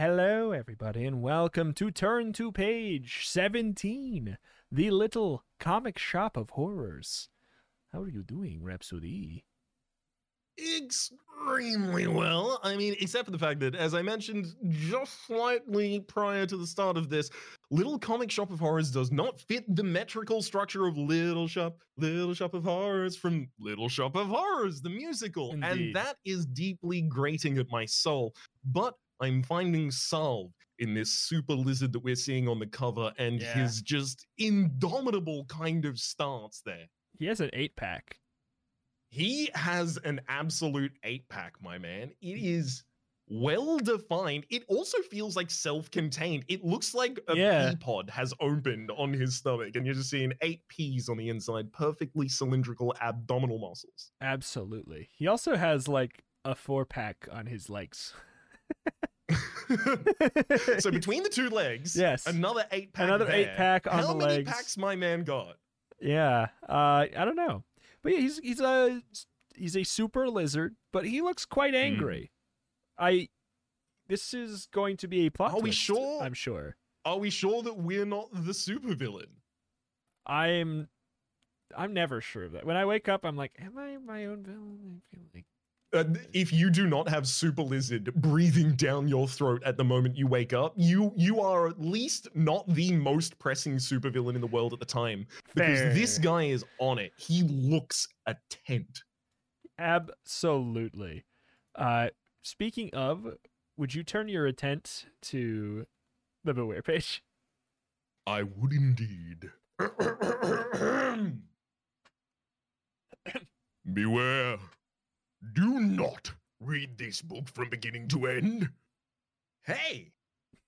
Hello, everybody, and welcome to Turn to Page 17, the little comic shop of horrors. How are you doing, Rhapsody? extremely well. I mean, except for the fact that, as I mentioned just slightly prior to the start of this, Little Comic Shop of Horrors does not fit the metrical structure of Little Shop, Little Shop of Horrors from Little Shop of Horrors, the musical. Indeed. And that is deeply grating at my soul. But I'm finding Salve in this super lizard that we're seeing on the cover and Yeah. his just indomitable kind of starts there. He has an eight pack. He has an absolute eight pack, my man. It is well defined. It also feels like self contained. It looks like a Yeah. pea pod has opened on his stomach, and you're just seeing eight peas on the inside, perfectly cylindrical abdominal muscles. Absolutely. He also has like a four pack on his legs. so between the two legs, Yes. another eight pack. Another there. eight-pack on How the many legs. packs my man got? Yeah, uh, I don't know, but yeah, he's he's a he's a super lizard, but he looks quite Hmm. angry. I this is going to be a plot. Are we sure? I'm sure. Are we sure that we're not the supervillain? I'm I'm never sure of that. When I wake up, I'm like, am I my own villain? I feel like Uh, if you do not have super lizard breathing down your throat at the moment you wake up, you you are at least not the most pressing supervillain in the world at the time because this guy is on it. He looks a tent. absolutely. Uh, speaking of, would you turn your attent to the Beware page? I would indeed. Beware. Do not read this book from beginning to end. Hey,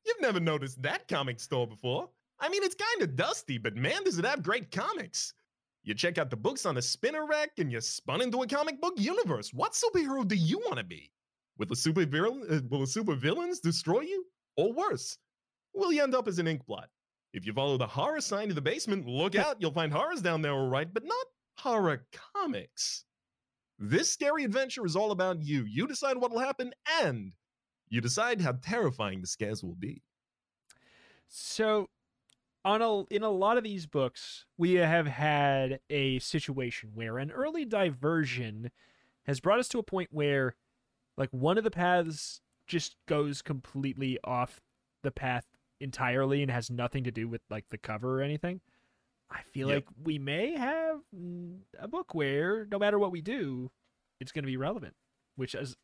you've never noticed that comic store before. I mean, it's kind of dusty, but man, does it have great comics. You check out the books on a spinner rack and you're spun into a comic book universe. What superhero do you want to be? Will the super villain, uh, will the super villains destroy you? Or worse, will you end up as an ink blot? If you follow the horror sign to the basement, look out, you'll find horrors down there, all right, but not horror comics. This scary adventure is all about you. You decide what will happen, and you decide how terrifying the scares will be. So, on a in a lot of these books, we have had a situation where an early diversion has brought us to a point where, like, one of the paths just goes completely off the path entirely and has nothing to do with like the cover or anything. I feel Yep. like we may have a book where no matter what we do, it's going to be relevant, which is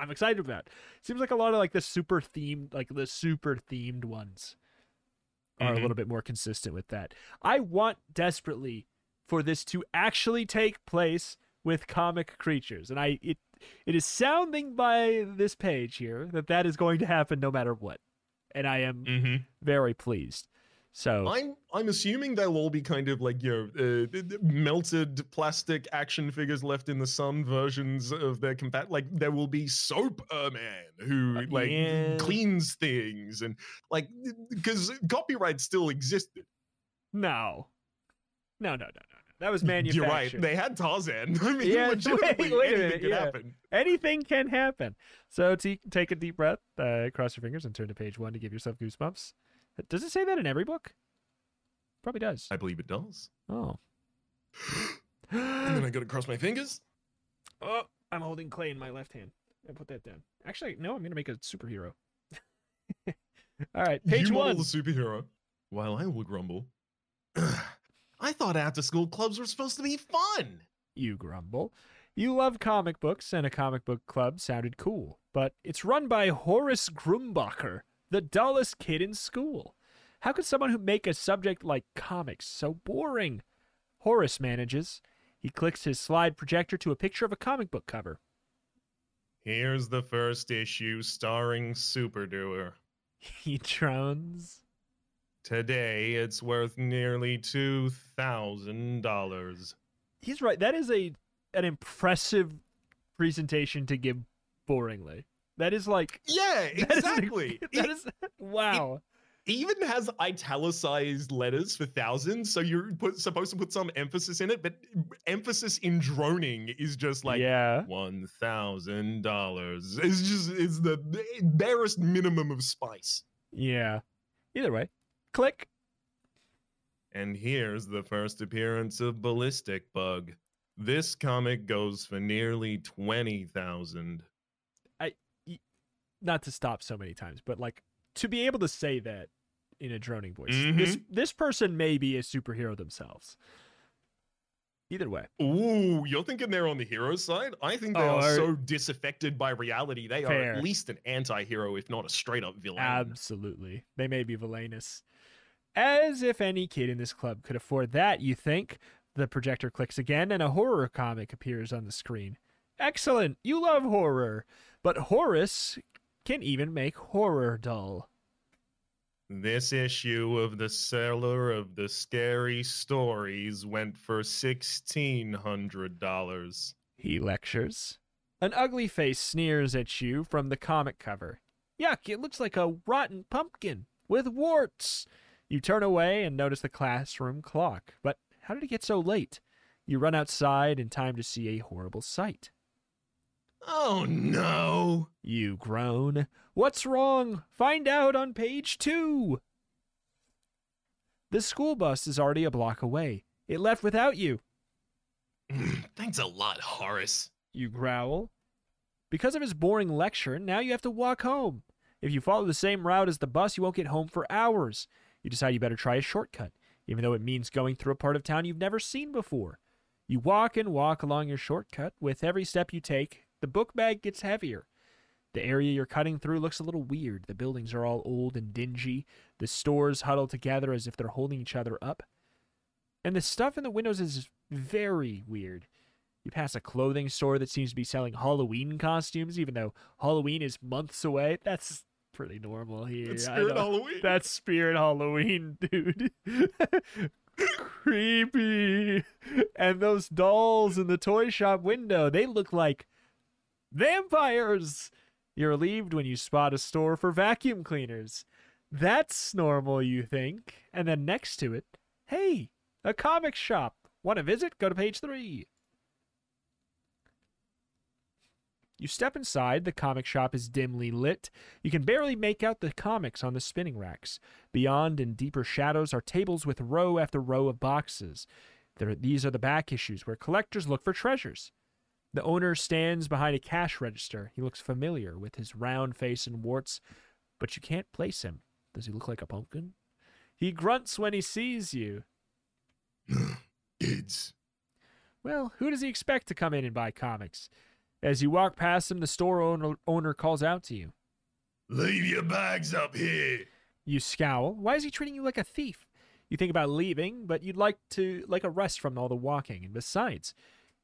I'm excited about. Seems like a lot of like the super themed, like the super themed ones are a Mhm. little bit more consistent with that. I want desperately for this to actually take place with comic creatures, and I it it is sounding by this page here that that is going to happen no matter what, and I am Mm-hmm. very pleased. So I'm I'm assuming they'll all be kind of like you know uh, melted plastic action figures left in the sun versions of their compat. Like there will be soap man who Uh, like yeah. cleans things and like because copyright still existed. no, no, no, no, no. That was manufactured. You're right. They had Tarzan. I mean, Yeah, legitimately, wait- wait anything could yeah. happen. Anything can happen. So t- take a deep breath, uh, cross your fingers, and turn to page one to give yourself goosebumps. Does it say that in every book? Probably does. I believe it does. Oh. And then I got to cross my fingers. oh, I'm holding clay in my left hand. I put that down. Actually, no, I'm gonna make a superhero. All right, page you one. the superhero, while I will grumble. I thought after school clubs were supposed to be fun. You grumble. You love comic books, and a comic book club sounded cool, but it's run by Horace Grumbacher, the dullest kid in school. How could someone who make a subject like comics so boring? Horace manages. He clicks his slide projector to a picture of a comic book cover. Here's the first issue starring Super Doer. He drones. Today it's worth nearly two thousand dollars. He's right. That is a an impressive presentation to give boringly. That is like Yeah, exactly. that It- is wow. Even has italicized letters for thousands, so you're put, supposed to put some emphasis in it, but emphasis in droning is just like yeah. one thousand dollars. It's just it's the barest minimum of spice. Yeah. Either way, click. And here's the first appearance of Ballistic Bug. This comic goes for nearly twenty thousand. I, Not to stop so many times, but like to be able to say that in a droning voice. Mm-hmm. This this person may be a superhero themselves. Either way, Ooh, you're thinking they're on the hero side? I think they Oh, are are- so disaffected by reality. They are at least an anti-hero, if not a straight-up villain. absolutely, they may be villainous. As if any kid in this club could afford that, you think? The projector clicks again, and a horror comic appears on the screen. Excellent, you love horror, but Horace can even make horror dull. This issue of the Cellar of the Scary Stories went for sixteen hundred dollars. He lectures. An ugly face sneers at you from the comic cover. Yuck, it looks like a rotten pumpkin with warts. You turn away and notice the classroom clock. But how did it get so late? You run outside in time to see a horrible sight. Oh no! You groan. What's wrong? Find out on page two. The school bus is already a block away. It left without you. Thanks a lot, Horace. You growl. Because of his boring lecture, now you have to walk home. If you follow the same route as the bus, you won't get home for hours. You decide you better try a shortcut, even though it means going through a part of town you've never seen before. You walk and walk along your shortcut. With every step you take, the book bag gets heavier. The area you're cutting through looks a little weird. The buildings are all old and dingy. The stores huddle together as if they're holding each other up. And the stuff in the windows is very weird. You pass a clothing store that seems to be selling Halloween costumes, even though Halloween is months away. That's pretty normal here. I Spirit. Halloween. That's Spirit Halloween, dude. Creepy. And those dolls in the toy shop window, they look like vampires. You're relieved when you spot a store for vacuum cleaners. That's normal, you think. And then next to it, hey, a comic shop. Want to visit? Go to page three. You step inside. The comic shop is dimly lit. You can barely make out the comics on the spinning racks. Beyond, in deeper shadows, are tables with row after row of boxes. There, these are the back issues where collectors look for treasures. The owner stands behind a cash register. He looks familiar with his round face and warts, but you can't place him. Does he look like a pumpkin? He grunts when he sees you. Kids. Well, who does he expect to come in and buy comics? As you walk past him, the store owner, owner calls out to you. Leave your bags up here. You scowl. Why is he treating you like a thief? You think about leaving, but you'd like to like a rest from all the walking, and besides,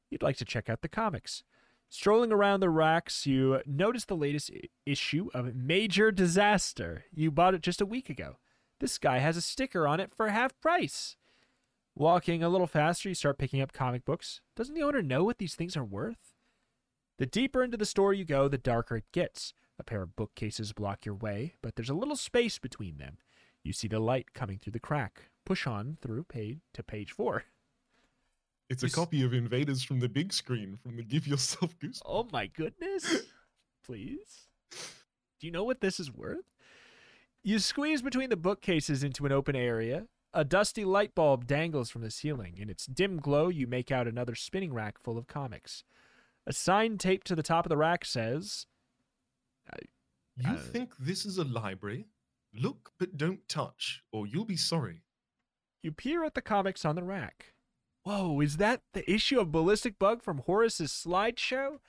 you'd like to check out the comics. Strolling around the racks, you notice the latest I- issue of Major Disaster. You bought it just a week ago. This guy has a sticker on it for half price. Walking a little faster, you start picking up comic books. Doesn't the owner know what these things are worth? The deeper into the store you go, the darker it gets. A pair of bookcases block your way, but there's a little space between them. You see the light coming through the crack. Push on through page to page four. It's You a copy of Invaders from the big screen from the Give Yourself Goose. Oh my goodness. Please. Do you know what this is worth? You squeeze between the bookcases into an open area. A dusty light bulb dangles from the ceiling. In its dim glow, you make out another spinning rack full of comics. A sign taped to the top of the rack says, You Uh, think this is a library? Look, but don't touch, or you'll be sorry. You peer at the comics on the rack. Whoa, is that the issue of Ballistic Bug from Horace's slideshow?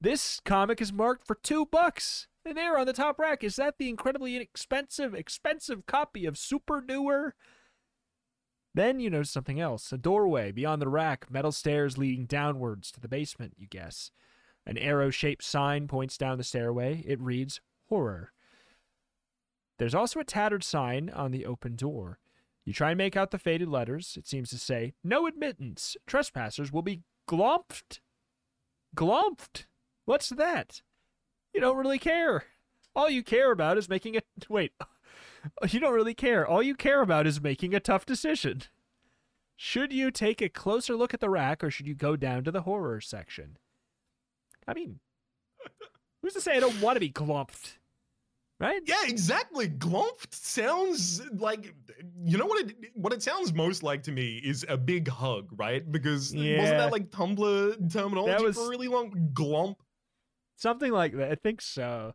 This comic is marked for two bucks. And there on the top rack, is that the incredibly inexpensive, expensive copy of Super Newer? Then you notice something else a doorway beyond the rack, metal stairs leading downwards to the basement, you guess. An arrow shaped sign points down the stairway. It reads Horror. There's also a tattered sign on the open door. You try and make out the faded letters. It seems to say, No admittance. Trespassers will be glomped. Glomped? What's that? You don't really care. All you care about is making a. Wait. You don't really care. All you care about is making a tough decision. Should you take a closer look at the rack or should you go down to the horror section? I mean, who's to say I don't want to be glumped? Right? Yeah, exactly. Glump sounds like you know what it what it sounds most like to me is a big hug, right? Because wasn't that like Tumblr terminology was- for a really long glump? Something like that. I think so.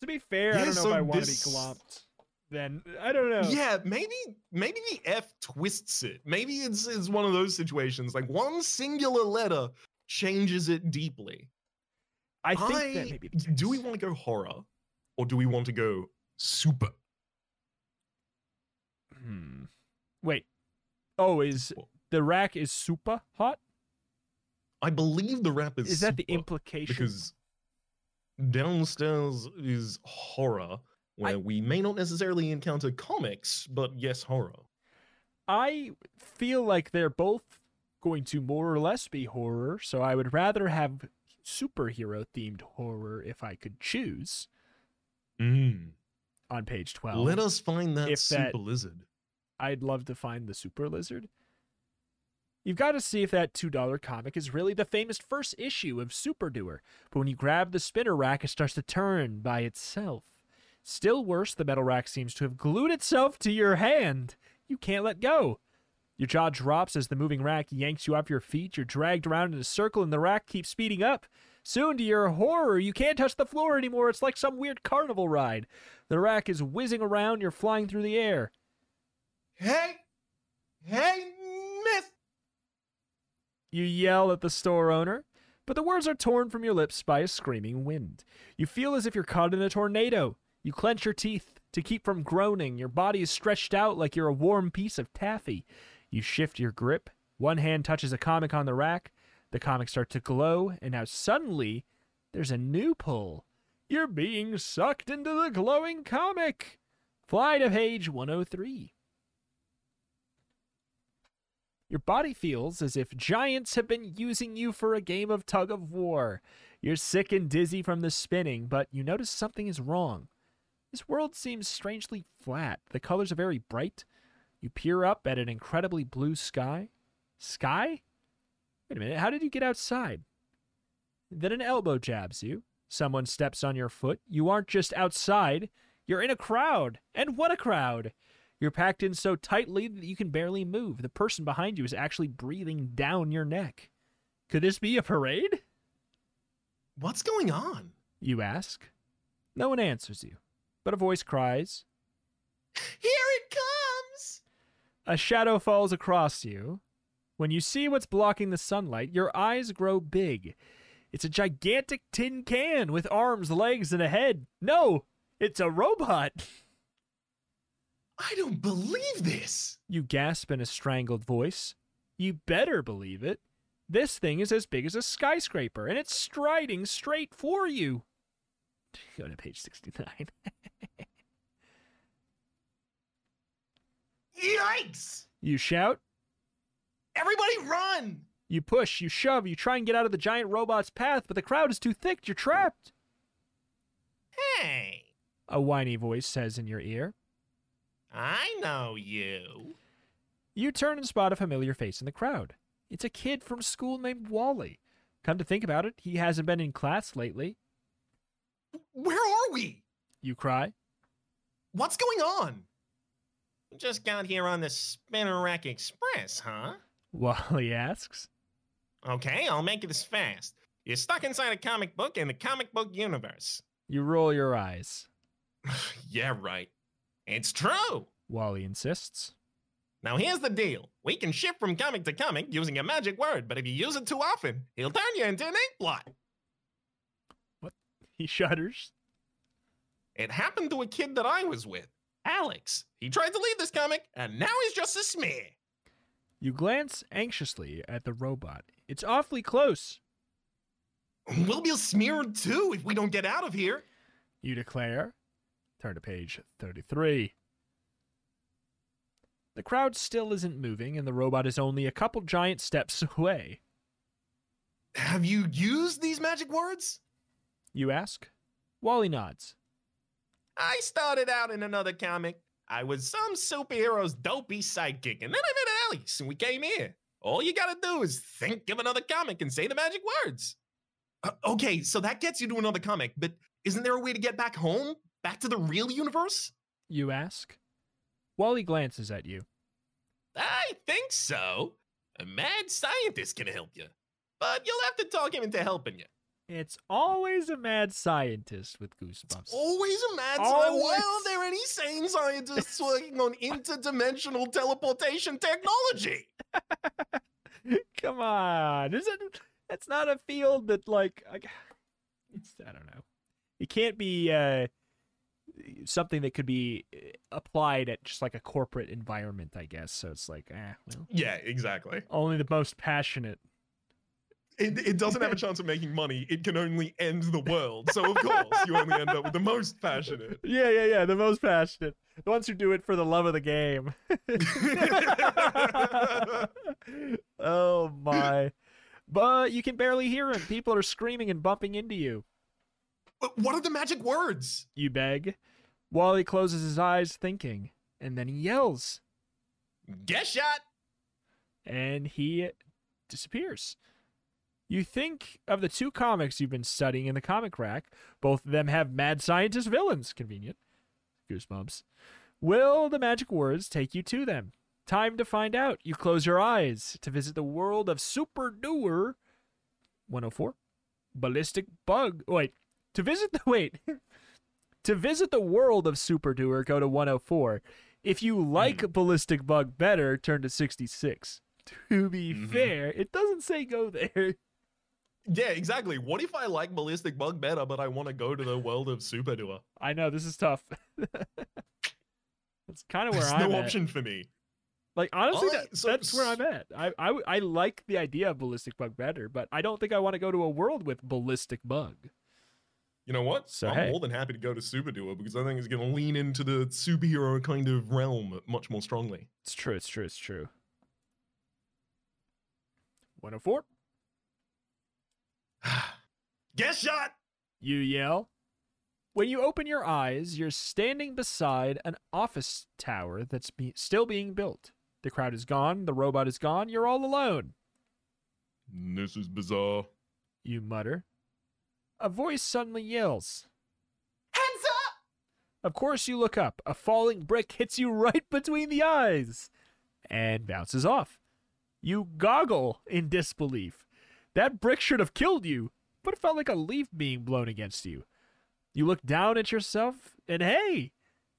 To be fair, I Yeah, don't know so if I want to be this- glumped. Then I don't know. Yeah, maybe maybe the F twists it. Maybe it's it's one of those situations like one singular letter changes it deeply. I think that maybe. do we want to go horror or do we want to go super? Hmm. Wait. Oh, is the rack is super hot? I believe the rap is Is that the implication? because downstairs is horror where we may not necessarily encounter comics, but yes, horror. I feel like they're both going to more or less be horror, so I would rather have superhero themed horror if I could choose Mm. on page 12. Let us find that if super that- lizard. I'd love to find the super lizard. You've got to see if that $2 comic is really the famous first issue of Super Doer, but when you grab the spinner rack, it starts to turn by itself. Still worse, the metal rack seems to have glued itself to your hand. You can't let go. Your jaw drops as the moving rack yanks you off your feet. You're dragged around in a circle, and the rack keeps speeding up. Soon, to your horror, you can't touch the floor anymore. It's like some weird carnival ride. The rack is whizzing around. You're flying through the air. Hey, hey, miss. You yell at the store owner, but the words are torn from your lips by a screaming wind. You feel as if you're caught in a tornado. You clench your teeth to keep from groaning. Your body is stretched out like you're a warm piece of taffy. You shift your grip. One hand touches a comic on the rack. The comic starts to glow, and now suddenly there's a new pull. You're being sucked into the glowing comic. Fly to page 103. Your body feels as if giants have been using you for a game of tug of war. You're sick and dizzy from the spinning, but you notice something is wrong. This world seems strangely flat. The colors are very bright. You peer up at an incredibly blue sky. Sky? Wait a minute, how did you get outside? Then an elbow jabs you. Someone steps on your foot. You aren't just outside, you're in a crowd. And what a crowd! You're packed in so tightly that you can barely move. The person behind you is actually breathing down your neck. Could this be a parade? What's going on? You ask. No one answers you, but a voice cries. Here it comes. A shadow falls across you. When you see what's blocking the sunlight, your eyes grow big. It's a gigantic tin can with arms, legs, and a head. No, it's a robot. I don't believe this. You gasp in a strangled voice. You better believe it. This thing is as big as a skyscraper, and it's striding straight for you. Go to page 69. Yikes! you shout. Everybody run! You push, you shove, you try and get out of the giant robot's path, but the crowd is too thick. You're trapped. Hey, A whiny voice says in your ear. I know you. You turn and spot a familiar face in the crowd. It's a kid from school named Wally. Come to think about it, he hasn't been in class lately. Where are we? You cry. What's going on? Just got here on the Spinner Rack Express, huh? Wally asks. Okay, I'll make it this fast. You're stuck inside a comic book in the comic book universe. You roll your eyes. yeah, right. It's true. Wally insists. Now here's the deal. We can shift from comic to comic using a magic word, but if you use it too often, he'll turn you into an ink blot. What? He shudders. It happened to a kid that I was with, Alex. He tried to leave this comic, and now he's just a smear. You glance anxiously at the robot. It's awfully close, We'll be smeared too if we don't get out of here. you declare. Turn to page 33. The crowd still isn't moving, and the robot is only a couple giant steps away. Have you used these magic words? You ask. Wally nods. I started out in another comic. I was some superhero's dopey sidekick, and then I met Alice, and we came here. All you gotta do is think of another comic and say the magic words. Uh, okay, so that gets you to another comic, but isn't there a way to get back home? Back to the real universe? You ask. Wally glances at you. I think so. A mad scientist can help you, but you'll have to talk him into helping you. It's always a mad scientist with goosebumps. Always a mad scientist. Why aren't there any sane scientists working on interdimensional teleportation technology? Come on, is it? That's not a field that like. I, it's, I don't know. It can't be uh, something that could be uh, applied at just like a corporate environment, I guess. So it's like, eh, well, Yeah, exactly. only the most passionate. It, it doesn't have a chance of making money. It can only end the world. So, of course, you only end up with the most passionate. Yeah, yeah, yeah. The most passionate. The ones who do it for the love of the game. oh my. But you can barely hear him. People are screaming and bumping into you. But what are the magic words? You beg. Wally closes his eyes, thinking, and then he yells, Guess shot. and he disappears. You think of the two comics you've been studying in the comic rack. Both of them have mad scientist villains. Convenient. Goosebumps. Will the magic words take you to them? Time to find out. You close your eyes to visit the world of Super Doer 104. Ballistic Bug. Wait. To visit the. Wait. to visit the world of Super Doer, go to 104. If you like Ballistic Bug better, turn to 66. To be Mhm. fair, it doesn't say go there. Yeah, exactly. What if I like Ballistic Bug better, but I want to go to the world of Super Doer? I know this is tough. That's kind of where There's I'm no at. option for me. Like honestly, Alright, that, so- that's where I'm at. I I like the idea of ballistic bug better, but I don't think I want to go to a world with ballistic bug. You know what? So, I'm hey. more than happy to go to Super Doer because I think it's going to lean into the superhero kind of realm much more strongly. It's true. It's true. It's true. 104. Guess shot. You yell. When you open your eyes, you're standing beside an office tower that's be- still being built. The crowd is gone. The robot is gone. You're all alone. This is bizarre. You mutter. A voice suddenly yells. Heads up! Of course, you look up. A falling brick hits you right between the eyes and bounces off. You goggle in disbelief. That brick should have killed you, but it felt like a leaf being blown against you. You look down at yourself, and hey,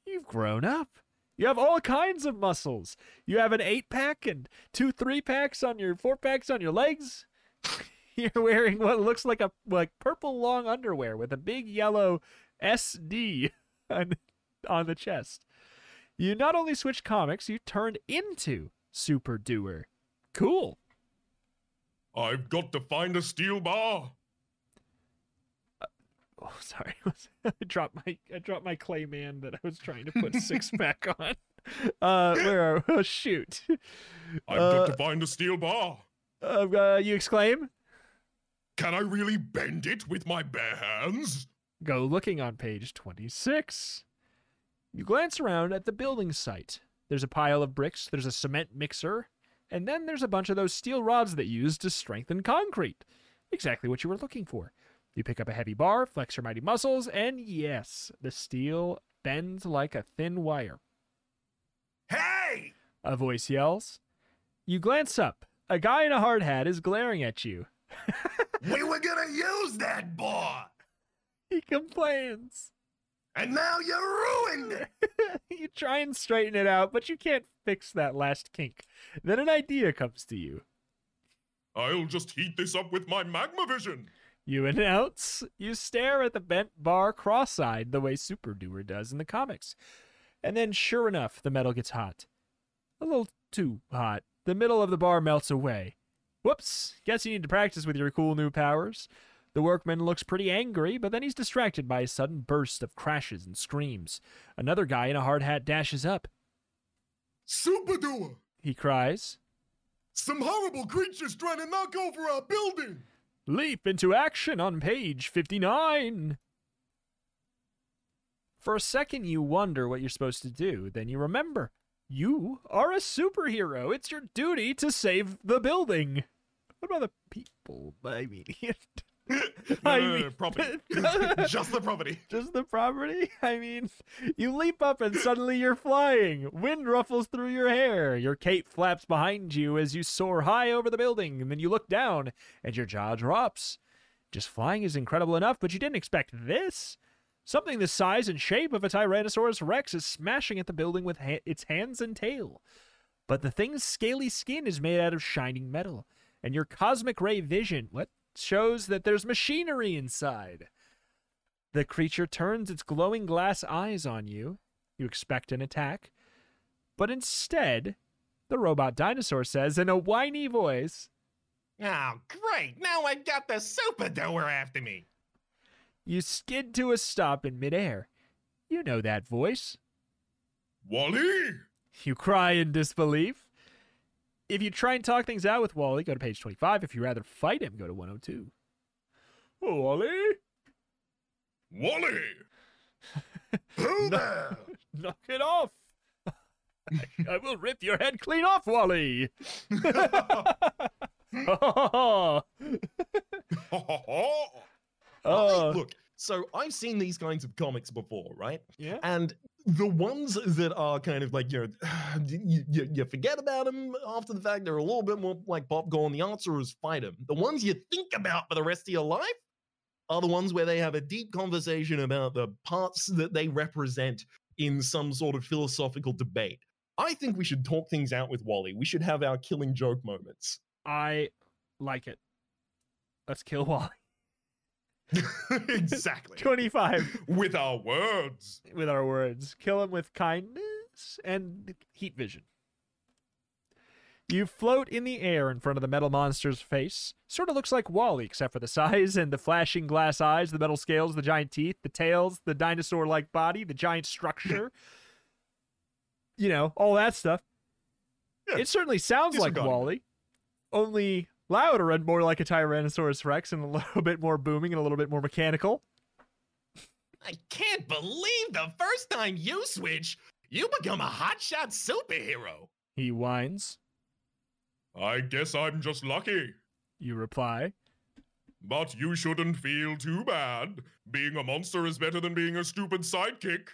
you've grown up. You have all kinds of muscles. You have an eight pack and two three packs on your four packs on your legs. You're wearing what looks like a like purple long underwear with a big yellow SD on, on the chest. You not only switched comics, you turned into Super Doer. Cool. I've got to find a steel bar. Oh, sorry. I dropped my I dropped my clay man that I was trying to put six back on. Uh, where are? Oh, shoot. I've Uh, got to find a steel bar. Uh, uh, you exclaim. Can I really bend it with my bare hands? Go looking on page 26. You glance around at the building site. There's a pile of bricks, there's a cement mixer, and then there's a bunch of those steel rods that you use to strengthen concrete. Exactly what you were looking for. You pick up a heavy bar, flex your mighty muscles, and yes, the steel bends like a thin wire. Hey! A voice yells. You glance up. A guy in a hard hat is glaring at you. we were gonna use that bar! He complains. And now you ruined it! you try and straighten it out, but you can't fix that last kink. Then an idea comes to you. I'll just heat this up with my magma vision. You announce. You stare at the bent bar cross eyed the way Super Doer does in the comics. And then, sure enough, the metal gets hot. A little too hot. The middle of the bar melts away. Whoops. Guess you need to practice with your cool new powers. The workman looks pretty angry, but then he's distracted by a sudden burst of crashes and screams. Another guy in a hard hat dashes up. Super Doer! He cries. Some horrible creatures trying to knock over our building! Leap into action on page 59. For a second, you wonder what you're supposed to do. Then you remember you are a superhero. It's your duty to save the building. What about the people? I mean, I no, no, no, mean- property. Just the property. just the property? I mean, you leap up and suddenly you're flying. Wind ruffles through your hair. Your cape flaps behind you as you soar high over the building. And then you look down and your jaw drops. Just flying is incredible enough, but you didn't expect this. Something the size and shape of a Tyrannosaurus Rex is smashing at the building with ha- its hands and tail. But the thing's scaly skin is made out of shining metal, and your cosmic ray vision what shows that there's machinery inside. The creature turns its glowing glass eyes on you. You expect an attack, but instead, the robot dinosaur says in a whiny voice, Oh, great. Now I got the super doer after me. You skid to a stop in midair. You know that voice. Wally? You cry in disbelief. If you try and talk things out with Wally, go to page 25. If you rather fight him, go to 102. Oh, Wally? Wally? Who there? Knock it off. I will rip your head clean off, Wally. oh, I- oh. look, so I've seen these kinds of comics before, right? yeah. And the ones that are kind of like, you know, you, you, forget about them after the fact, they're a little bit more like popcorn. The answer is fight them. The ones you think about for the rest of your life are the ones where they have a deep conversation about the parts that they represent in some sort of philosophical debate. I think we should talk things out with Wally. We should have our killing joke moments. I like it. Let's kill Wally. exactly. 25 with our words. with our words. Kill him with kindness and heat vision. You float in the air in front of the metal monster's face. Sort of looks like Wally, except for the size and the flashing glass eyes, the metal scales, the giant teeth, the tails, the dinosaur like body, the giant structure. you know, all that stuff. Yeah. It certainly sounds like Disregard. Wally, only louder and more like a Tyrannosaurus Rex and a little bit more booming and a little bit more mechanical. I can't believe the first time you switch, you become a hotshot superhero. He whines. I guess I'm just lucky. You reply. But you shouldn't feel too bad. Being a monster is better than being a stupid sidekick.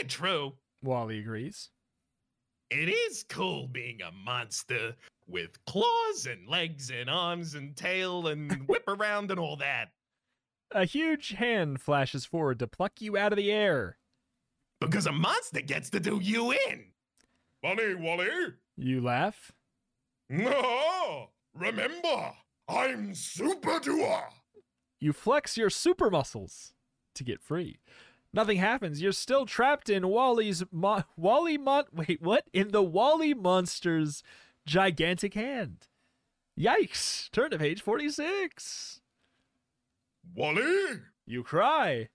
Eh, true. Wally agrees. It is cool being a monster with claws and legs and arms and tail and whip around and all that. A huge hand flashes forward to pluck you out of the air. Because a monster gets to do you in. Funny, Wally. You laugh. No, remember, I'm Super Doer. You flex your super muscles to get free. Nothing happens. You're still trapped in Wally's mo- Wally Mon. Wait, what? In the Wally monster's gigantic hand. Yikes! Turn to page forty-six. Wally, You cry.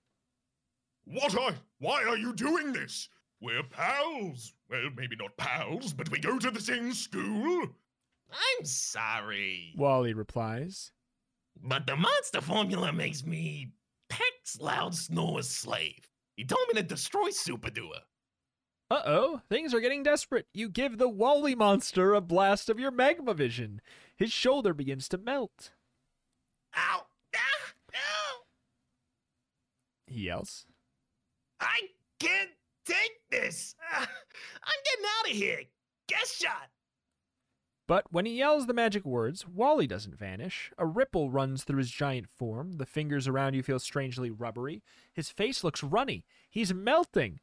what are? Why are you doing this? We're pals. Well, maybe not pals, but we go to the same school. I'm sorry, Wally replies. but the monster formula makes me Peck's loud snore's slave. He told me to destroy Super Doer. Uh oh, things are getting desperate. You give the Wally monster a blast of your magma vision. His shoulder begins to melt. Ow! Ah! Ow! He yells. I can't take this. Ah, I'm getting out of here. Guess shot. But when he yells the magic words, Wally doesn't vanish. A ripple runs through his giant form. The fingers around you feel strangely rubbery. His face looks runny. He's melting.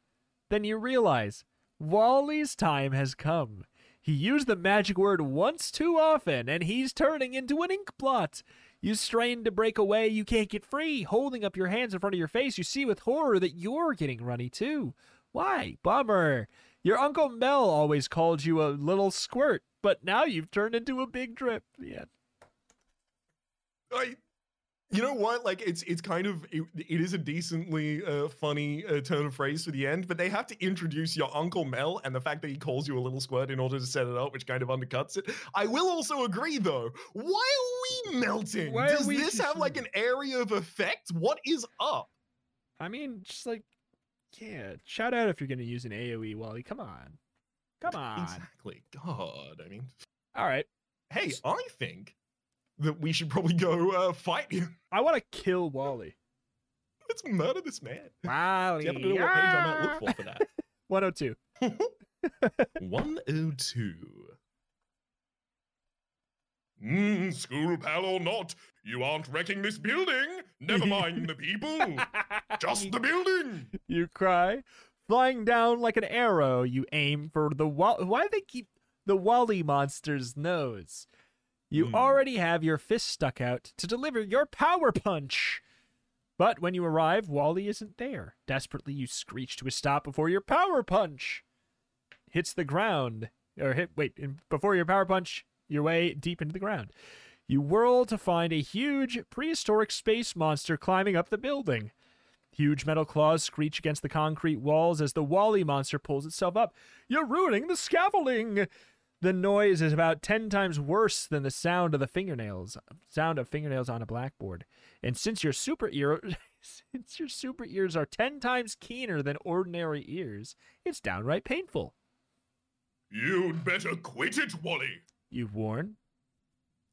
Then you realize Wally's time has come. He used the magic word once too often, and he's turning into an ink blot. You strain to break away, you can't get free. Holding up your hands in front of your face, you see with horror that you're getting runny too. Why? Bummer. Your Uncle Mel always called you a little squirt, but now you've turned into a big drip. Yeah. I, you know what? Like it's it's kind of it, it is a decently uh, funny uh, turn of phrase for the end, but they have to introduce your Uncle Mel and the fact that he calls you a little squirt in order to set it up, which kind of undercuts it. I will also agree though. Why are we melting? Why Does we this just- have like an area of effect? What is up? I mean, just like Yeah, shout out if you're gonna use an AOE, Wally. Come on, come on. Exactly. God, I mean, All right, hey, I think that we should probably go uh, fight him. I want to kill Wally. Let's murder this man. Wally, Do you happen to know what page I might look for for that? 102. 102. Mm, school pal or not, you aren't wrecking this building. Never mind the people, just the building. you cry. Flying down like an arrow, you aim for the wall. Why do they keep the Wally monster's nose? You Hmm. already have your fist stuck out to deliver your power punch. But when you arrive, Wally isn't there. Desperately, you screech to a stop before your power punch hits the ground. Or hit, wait, before your power punch your way deep into the ground. You whirl to find a huge prehistoric space monster climbing up the building. Huge metal claws screech against the concrete walls as the Wally monster pulls itself up. You're ruining the scaffolding! The noise is about ten times worse than the sound of the fingernails, sound of fingernails on a blackboard. And since your super ear, since your super ears are ten times keener than ordinary ears, it's downright painful. You'd better quit it, Wally. You warn.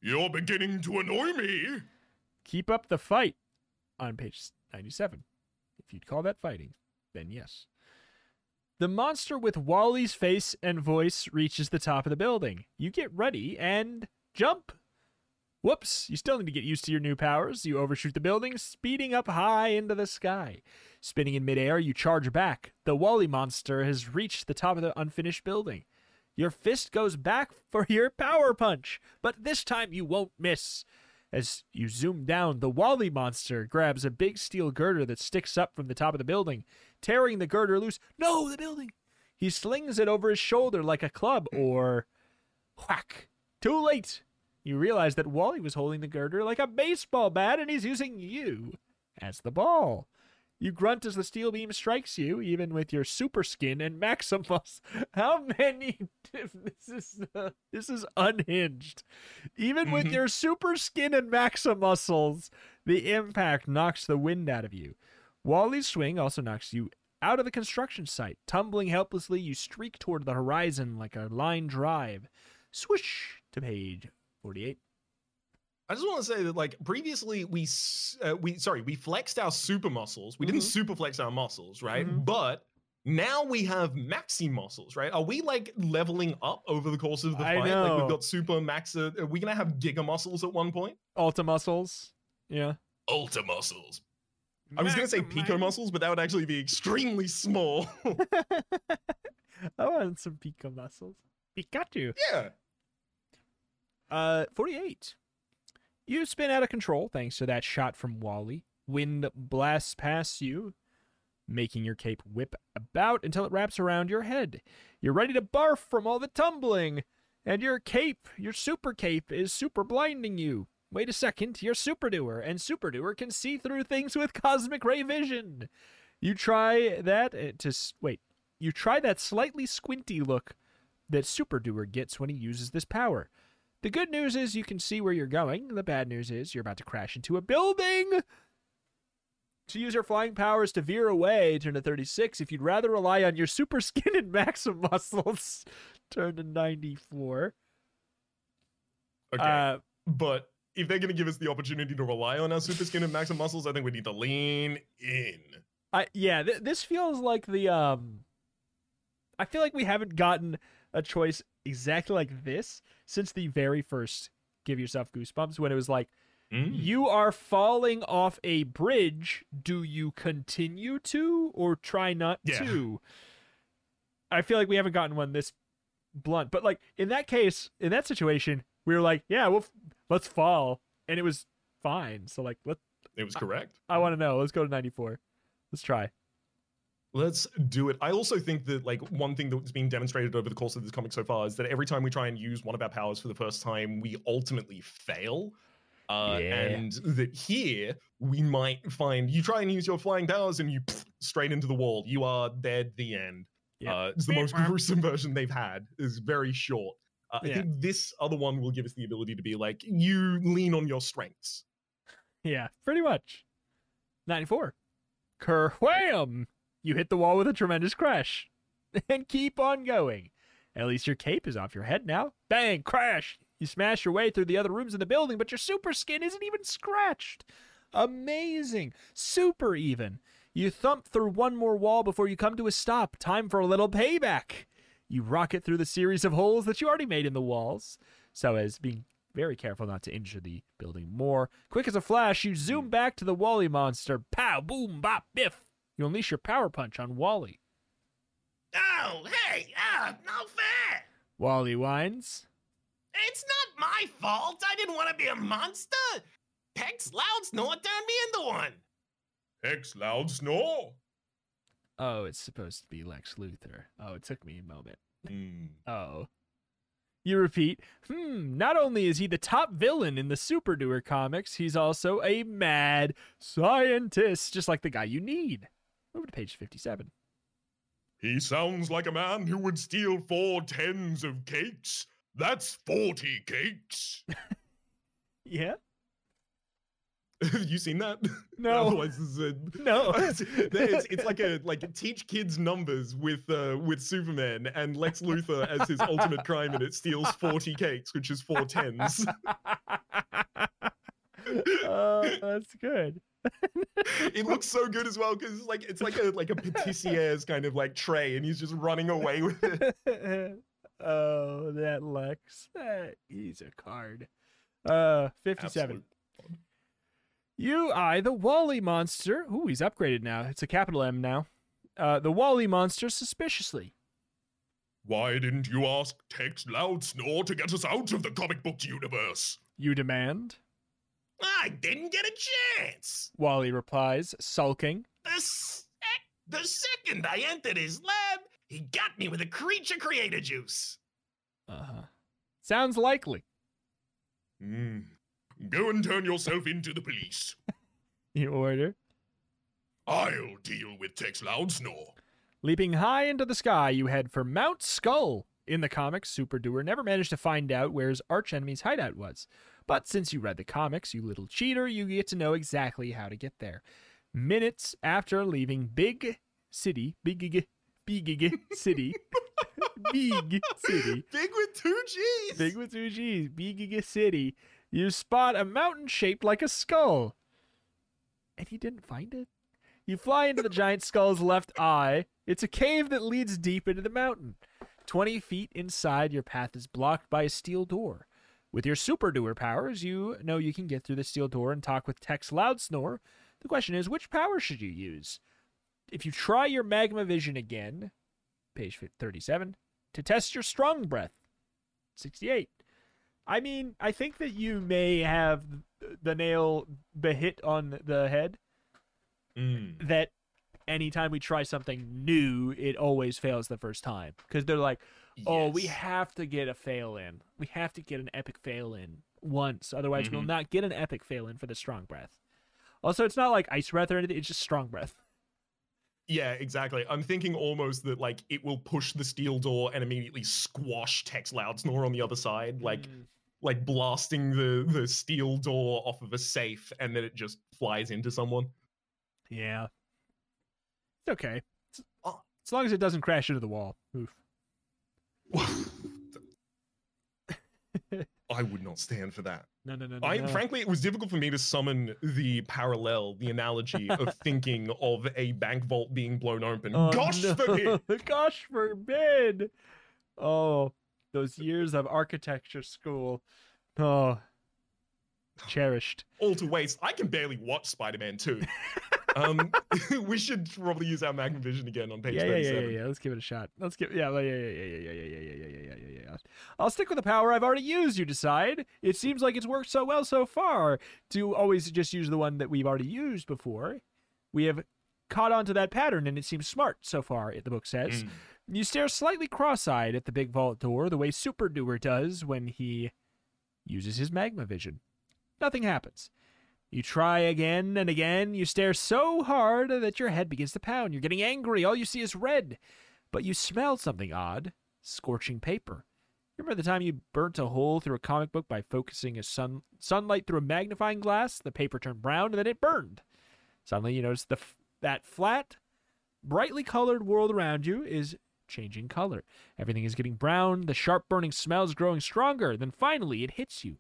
You're beginning to annoy me. Keep up the fight. On page ninety-seven, if you'd call that fighting, then yes. The monster with Wally's face and voice reaches the top of the building. You get ready and jump. Whoops, you still need to get used to your new powers. You overshoot the building, speeding up high into the sky. Spinning in midair, you charge back. The Wally monster has reached the top of the unfinished building. Your fist goes back for your power punch, but this time you won't miss. As you zoom down, the Wally monster grabs a big steel girder that sticks up from the top of the building, tearing the girder loose. No, the building! He slings it over his shoulder like a club, or whack. Too late! You realize that Wally was holding the girder like a baseball bat and he's using you as the ball. You grunt as the steel beam strikes you, even with your super skin and Maximus. How many? This is uh, this is unhinged. Even with Mhm. your super skin and Maximuscles, the impact knocks the wind out of you. Wally's swing also knocks you out of the construction site. Tumbling helplessly, you streak toward the horizon like a line drive. Swish to page 48. I just want to say that, like previously, we uh, we sorry, we flexed our super muscles. We didn't Mhm. super flex our muscles, right? Mhm. But now we have maxi muscles, right? Are we like leveling up over the course of the fight? Like we've got super max. Uh, are we gonna have giga muscles at one point? Ultra muscles. Yeah. Ultra muscles. I was gonna say pico muscles, but that would actually be extremely small. I want some Pico muscles. Pikachu. yeah. Uh, 48. You spin out of control thanks to that shot from Wally. Wind blasts past you, making your cape whip about until it wraps around your head. You're ready to barf from all the tumbling, and your cape, your super cape, is super blinding you. Wait a second, you're Super Doer, and Super Doer can see through things with cosmic ray vision. You try that uh, to wait. You try that slightly squinty look that Super Doer gets when he uses this power. The good news is you can see where you're going. The bad news is you're about to crash into a building. To use your flying powers to veer away, turn to 36. If you'd rather rely on your super skin and maximum muscles, turn to 94. Okay. Uh, but if they're gonna give us the opportunity to rely on our super skin and maximum muscles, I think we need to lean in. I yeah, th- this feels like the um I feel like we haven't gotten a choice exactly like this since the very first Give Yourself Goosebumps when it was like Mm. You are falling off a bridge. Do you continue to or try not Yeah. to? I feel like we haven't gotten one this blunt. But like in that case, in that situation, we were like, yeah, well, f- let's fall, and it was fine. So like, let It was correct. I want to know. Let's go to ninety four. Let's try. Let's do it. I also think that like one thing that's been demonstrated over the course of this comic so far is that every time we try and use one of our powers for the first time, we ultimately fail. Uh, Yeah. And that here we might find you try and use your flying powers and you pff, straight into the wall. You are dead. The end. Yeah. Uh, it's the most gruesome version they've had. is very short. Uh, I think this other one will give us the ability to be like you lean on your strengths. Yeah, pretty much. 94. Kerwham! You hit the wall with a tremendous crash. And keep on going. At least your cape is off your head now. Bang, crash. You smash your way through the other rooms in the building, but your super skin isn't even scratched. Amazing. Super even. You thump through one more wall before you come to a stop. Time for a little payback. You rocket through the series of holes that you already made in the walls, so as being very careful not to injure the building more. Quick as a flash, you zoom hmm. back to the Wally monster. Pow, boom, bop, biff. You unleash your power punch on Wally. Oh, hey, ah, no fair. Wally whines. It's not my fault. I didn't want to be a monster. Hex Loud Snore turned me into one. Hex Loud Snore? Oh, it's supposed to be Lex Luthor. Oh, it took me a moment. Mm. Oh. You repeat, hmm, not only is he the top villain in the Super Doer comics, he's also a mad scientist, just like the guy you need. Over to page 57. He sounds like a man who would steal four tens of cakes. That's 40 cakes. Yeah? Have you seen that? No. Otherwise, this is a, No. it's, it's, it's like a like teach kids numbers with uh, with Superman and Lex Luthor as his ultimate crime, and it steals 40 cakes, which is four tens. oh, that's good. It looks so good as well because it's like it's like a like a patissier's kind of like tray, and he's just running away with it. oh, that Lex. Eh, he's a card. Uh, 57. Absolute. You eye the Wally monster. Ooh, he's upgraded now. It's a capital M now. Uh, the Wally monster suspiciously. Why didn't you ask Tex Loud Snore to get us out of the comic book universe? You demand. I didn't get a chance. Wally replies, sulking. The, sec- the second I entered his lab, he got me with a creature creator juice. Uh huh. Sounds likely. Hmm. Go and turn yourself into the police. You order. I'll deal with Tex Loud Snore. Leaping high into the sky, you head for Mount Skull. In the comics, Super Doer never managed to find out where his archenemy's hideout was. But since you read the comics, you little cheater, you get to know exactly how to get there. Minutes after leaving Big City, Big Big City, Big City, Big with two G's. Big with two G's, Big City, you spot a mountain shaped like a skull. And you didn't find it? You fly into the giant skull's left eye. It's a cave that leads deep into the mountain. 20 feet inside, your path is blocked by a steel door. With your super doer powers, you know you can get through the steel door and talk with Tex Loudsnore. The question is, which power should you use? If you try your magma vision again, page 37, to test your strong breath, 68. I mean, I think that you may have the nail be hit on the head Mm. that anytime we try something new, it always fails the first time because they're like, "Oh, we have to get a fail in. We have to get an epic fail in once, otherwise we'll Mhm. not get an epic fail in for the strong breath." Also, it's not like ice breath or anything; it's just strong breath. Yeah, exactly. I'm thinking almost that like it will push the steel door and immediately squash Tex Loud Snore on the other side, like Mm. like blasting the the steel door off of a safe, and then it just flies into someone. yeah, it's okay. Oh. As long as it doesn't crash into the wall. Oof. I would not stand for that. No, no, no, no. I no. frankly, it was difficult for me to summon the parallel, the analogy of thinking of a bank vault being blown open. Oh, Gosh no. forbid! Gosh forbid. Oh, those years of architecture school. Oh, cherished. All to waste. I can barely watch Spider-Man 2. um, we should probably use our Magnum Vision again on page Yeah, yeah, yeah, yeah, yeah. Let's give it a shot. Let's give. Yeah, yeah, yeah, yeah, yeah, yeah, yeah, yeah, yeah, yeah, yeah, yeah, yeah. I'll stick with the power I've already used. You decide. It seems like it's worked so well so far to always just use the one that we've already used before. We have caught on to that pattern, and it seems smart so far. The book says. Mm. You stare slightly cross-eyed at the big vault door, the way Super Doer does when he uses his magma vision. Nothing happens. You try again and again. You stare so hard that your head begins to pound. You're getting angry. All you see is red. But you smell something odd scorching paper. You remember the time you burnt a hole through a comic book by focusing a sun sunlight through a magnifying glass? The paper turned brown and then it burned. Suddenly you notice the f- that flat brightly colored world around you is changing color. Everything is getting brown, the sharp burning smell is growing stronger. Then finally it hits you.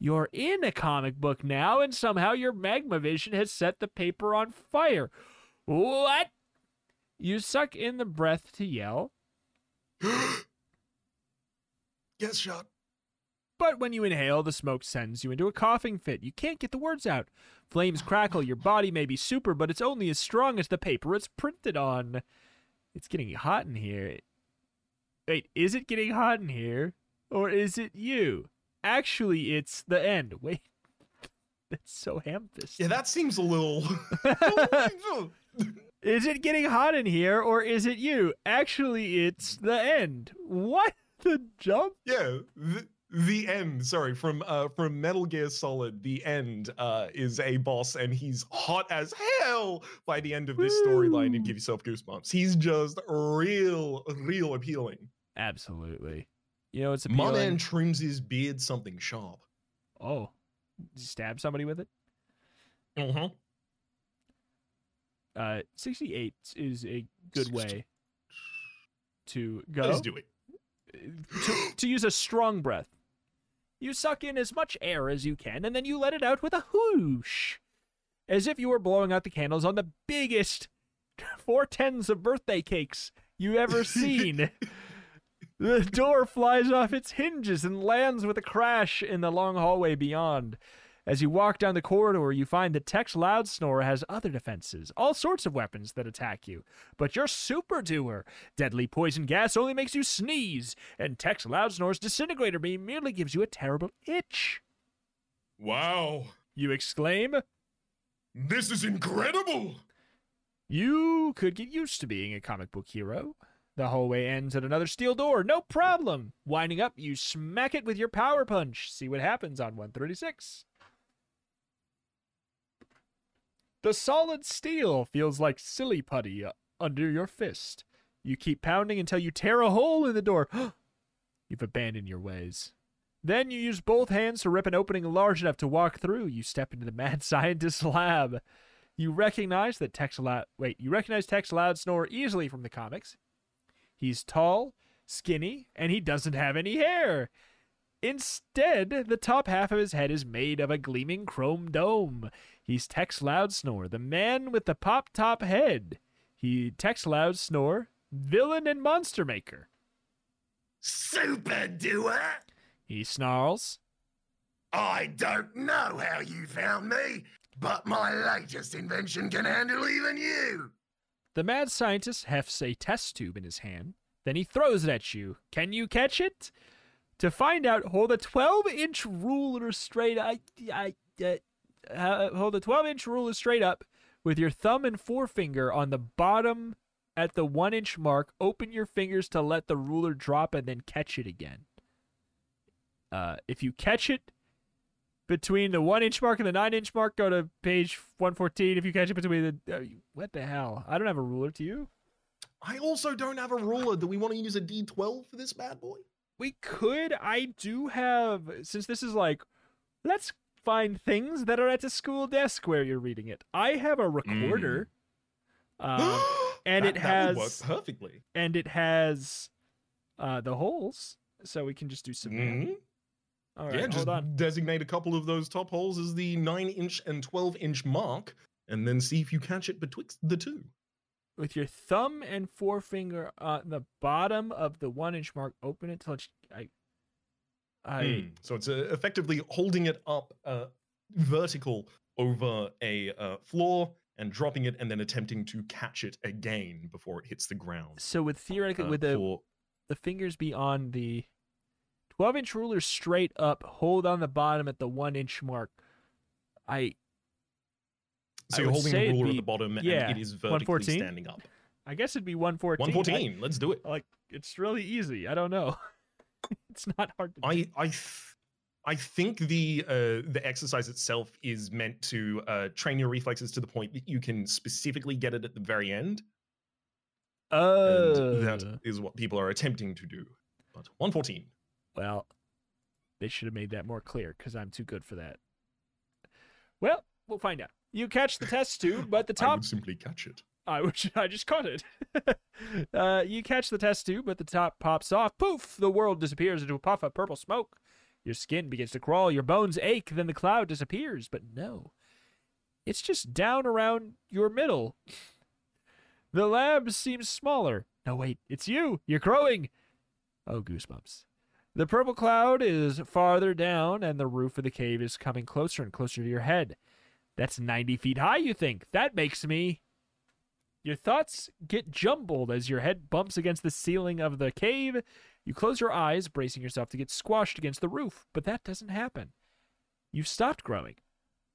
You're in a comic book now, and somehow your magma vision has set the paper on fire. What? You suck in the breath to yell, Yes, shot. but when you inhale, the smoke sends you into a coughing fit. You can't get the words out. Flames crackle, your body may be super, but it's only as strong as the paper it's printed on. It's getting hot in here. Wait, is it getting hot in here? Or is it you? Actually, it's the end. Wait. That's so ham-fisted. Yeah, that seems a little. Is it getting hot in here or is it you? Actually, it's the end. What the jump? yeah, the, the end. Sorry, from uh from Metal Gear Solid, the end uh is a boss, and he's hot as hell by the end of this storyline, and give yourself goosebumps. He's just real, real appealing. Absolutely. You know, it's My man trims his beard something sharp. Oh, stab somebody with it. Uh-huh. Uh, 68 is a good 60. way to go. Let's do it. to, to use a strong breath. You suck in as much air as you can, and then you let it out with a whoosh, as if you were blowing out the candles on the biggest four tens of birthday cakes you ever seen. The door flies off its hinges and lands with a crash in the long hallway beyond. As you walk down the corridor, you find that Tex Loudsnore has other defenses, all sorts of weapons that attack you. But you're Super Doer. Deadly poison gas only makes you sneeze, and Tex Loudsnore's disintegrator beam merely gives you a terrible itch. Wow, You exclaim. this is incredible. You could get used to being a comic book hero. The hallway ends at another steel door, no problem. Winding up, you smack it with your power punch. See what happens on 136. The solid steel feels like silly putty uh, under your fist. You keep pounding until you tear a hole in the door. You've abandoned your ways. Then you use both hands to rip an opening large enough to walk through. You step into the mad scientist's lab. You recognize that Tex Loud. Wait, you recognize Tex Loudsnore easily from the comics. He's tall, skinny, and he doesn't have any hair. Instead, the top half of his head is made of a gleaming chrome dome. He's Tex Loudsnore, the man with the pop top head. He Tex Loudsnore, villain and monster maker. Super doer? He snarls. I don't know how you found me, but my latest invention can handle even you. The mad scientist hefts a test tube in his hand. Then he throws it at you. Can you catch it? To find out, hold a 12 inch ruler straight. I, I, uh, uh, hold a 12 inch ruler straight up with your thumb and forefinger on the bottom at the one inch mark. Open your fingers to let the ruler drop and then catch it again. Uh, if you catch it between the one inch mark and the nine inch mark, go to page 114. If you catch it between the. Uh, what the hell? I don't have a ruler. Do you? I also don't have a ruler. Do we want to use a D12 for this bad boy? We could. I do have. Since this is like. Let's find things that are at the school desk where you're reading it. I have a recorder. Um, and That- it that would has- work perfectly. and it has uh, the holes. So we can just do some. math. All right, yeah, just on. designate a couple of those top holes as the 9 inch and 12 inch mark, and then see if you catch it betwixt the two. With your thumb and forefinger on the bottom of the one inch mark, open it till it's. I. I. Mm. So it's uh, effectively holding it up uh, vertical over a uh, floor and dropping it, and then attempting to catch it again before it hits the ground. So with theoretically, Uh, with the for- the fingers be on the 12 inch ruler straight up, hold on the bottom at the one inch mark. I so I you're holding the ruler at the bottom, yeah, and it is vertically 114? standing up. I guess it'd be 114. 114. Let's do it. Like it's really easy. I don't know. it's not hard to do. I I th- I think the uh, the exercise itself is meant to uh, train your reflexes to the point that you can specifically get it at the very end, Oh. and that is what people are attempting to do. But 114. Well, they should have made that more clear because I'm too good for that. Well, we'll find out. You catch the test tube, but the I top would simply catch it. I wish I just caught it. uh, you catch the test tube, but the top pops off. Poof! The world disappears into a puff of purple smoke. Your skin begins to crawl, your bones ache, then the cloud disappears. But no, it's just down around your middle. The lab seems smaller. No, wait, it's you. You're growing. Oh, goosebumps. The purple cloud is farther down, and the roof of the cave is coming closer and closer to your head. That's 90 feet high, you think. That makes me. Your thoughts get jumbled as your head bumps against the ceiling of the cave. You close your eyes, bracing yourself to get squashed against the roof, but that doesn't happen. You've stopped growing.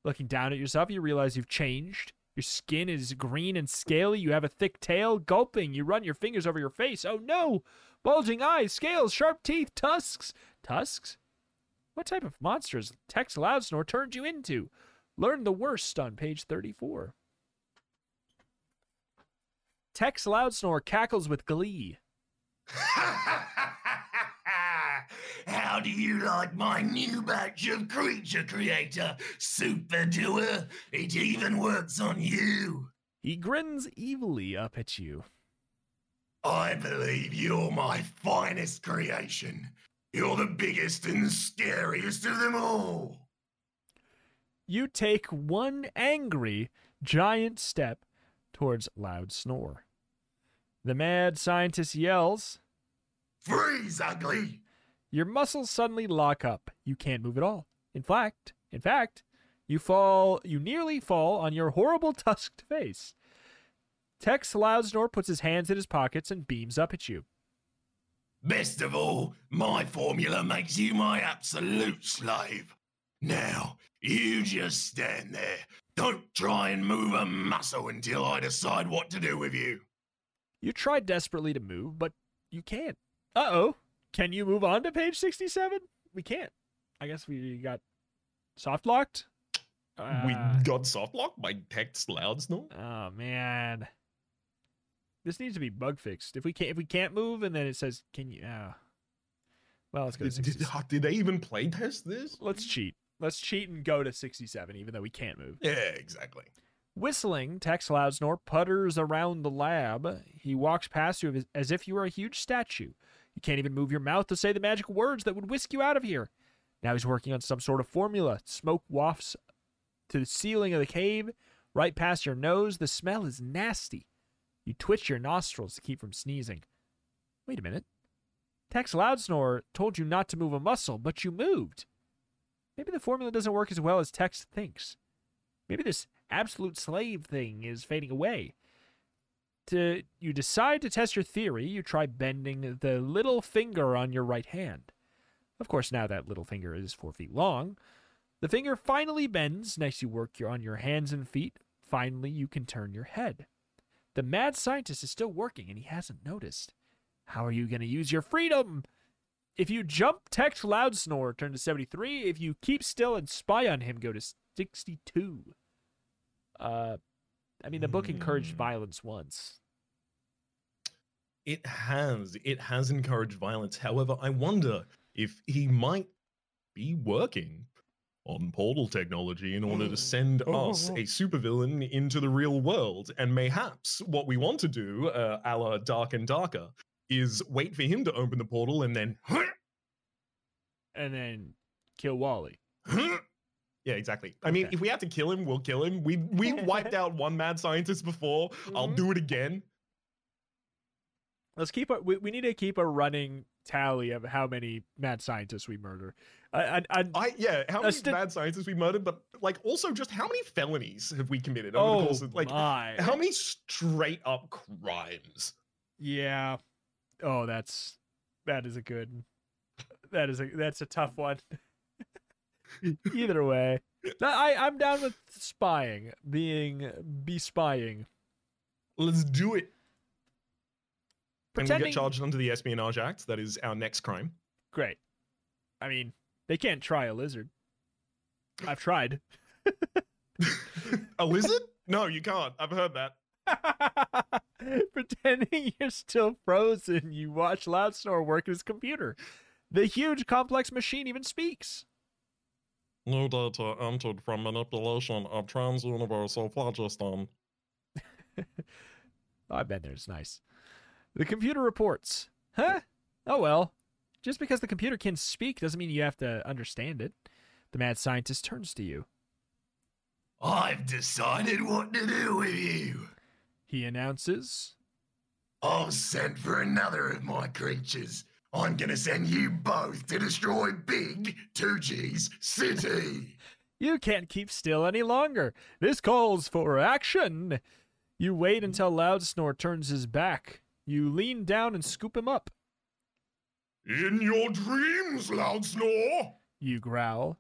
Looking down at yourself, you realize you've changed. Your skin is green and scaly. You have a thick tail. Gulping, you run your fingers over your face. Oh no! Bulging eyes, scales, sharp teeth, tusks. Tusks? What type of monster has Tex Loudsnore turned you into? Learn the worst on page 34. Tex Loudsnore cackles with glee. How do you like my new batch of creature creator, Super Doer? It even works on you. He grins evilly up at you. I believe you're my finest creation. You're the biggest and scariest of them all. You take one angry, giant step towards Loud Snore. The mad scientist yells. Freeze, ugly! Your muscles suddenly lock up. You can't move at all. In fact, in fact, you fall, you nearly fall on your horrible tusked face. Tex Loudsnore puts his hands in his pockets and beams up at you. Best of all, my formula makes you my absolute slave. Now, you just stand there. Don't try and move a muscle until I decide what to do with you. You try desperately to move, but you can't. Uh oh. Can you move on to page 67? We can't. I guess we got soft locked. we Uh, got soft locked by louds Loudsnore. Oh man. This needs to be bug fixed. If we can't if we can't move and then it says can you uh well let's go to Did, did, did they even play test this? Let's cheat. Let's cheat and go to 67 even though we can't move. Yeah, exactly. Whistling, Tex Loudsnore putters around the lab. He walks past you as if you were a huge statue. You can't even move your mouth to say the magic words that would whisk you out of here. Now he's working on some sort of formula. Smoke wafts to the ceiling of the cave, right past your nose. The smell is nasty. You twitch your nostrils to keep from sneezing. Wait a minute. Tex Loudsnore told you not to move a muscle, but you moved. Maybe the formula doesn't work as well as Tex thinks. Maybe this absolute slave thing is fading away. To you decide to test your theory, you try bending the little finger on your right hand. Of course, now that little finger is four feet long. The finger finally bends. Next, you work on your hands and feet. Finally, you can turn your head. The mad scientist is still working, and he hasn't noticed. How are you going to use your freedom? If you jump, Tex loud snore, turn to 73. If you keep still and spy on him, go to 62. Uh, I mean, the book encouraged Hmm. violence once. It has. It has encouraged violence. However, I wonder if he might be working on portal technology in order to send us a supervillain into the real world. And mayhaps what we want to do, uh, a la Dark and Darker, is wait for him to open the portal and then. And then kill Wally. Yeah, exactly. I mean, Okay. if we have to kill him, we'll kill him. We we wiped out one mad scientist before. I'll Mhm. do it again. Let's keep a. We, we need to keep a running tally of how many mad scientists we murder. I, I, I, I yeah, how many sti- mad scientists we murdered, but like also just how many felonies have we committed over the oh course of like my. how many straight up crimes? Yeah. Oh, that's that is a good. That is a that's a tough one. Either way, I I'm down with spying, being be spying. Let's do it. And we Pretending get charged under the Espionage Act. That is our next crime. great. I mean, they can't try a lizard. I've tried. a lizard? No, you can't. I've heard that. Pretending you're still frozen, you watch Loud Snore work his computer. The huge complex machine even speaks. New data entered from manipulation of transuniversal phlogiston. Oh, I've been there. It's nice. The computer reports. Huh? Oh well. Just because the computer can speak doesn't mean you have to understand it. The mad scientist turns to you. I've decided what to do with you. He announces. I've sent for another of my creatures. I'm gonna send you both to destroy Big 2G's city. You can't keep still any longer. This calls for action. You wait until Loud Snore turns his back. You lean down and scoop him up. In your dreams, Loud Snore. You growl.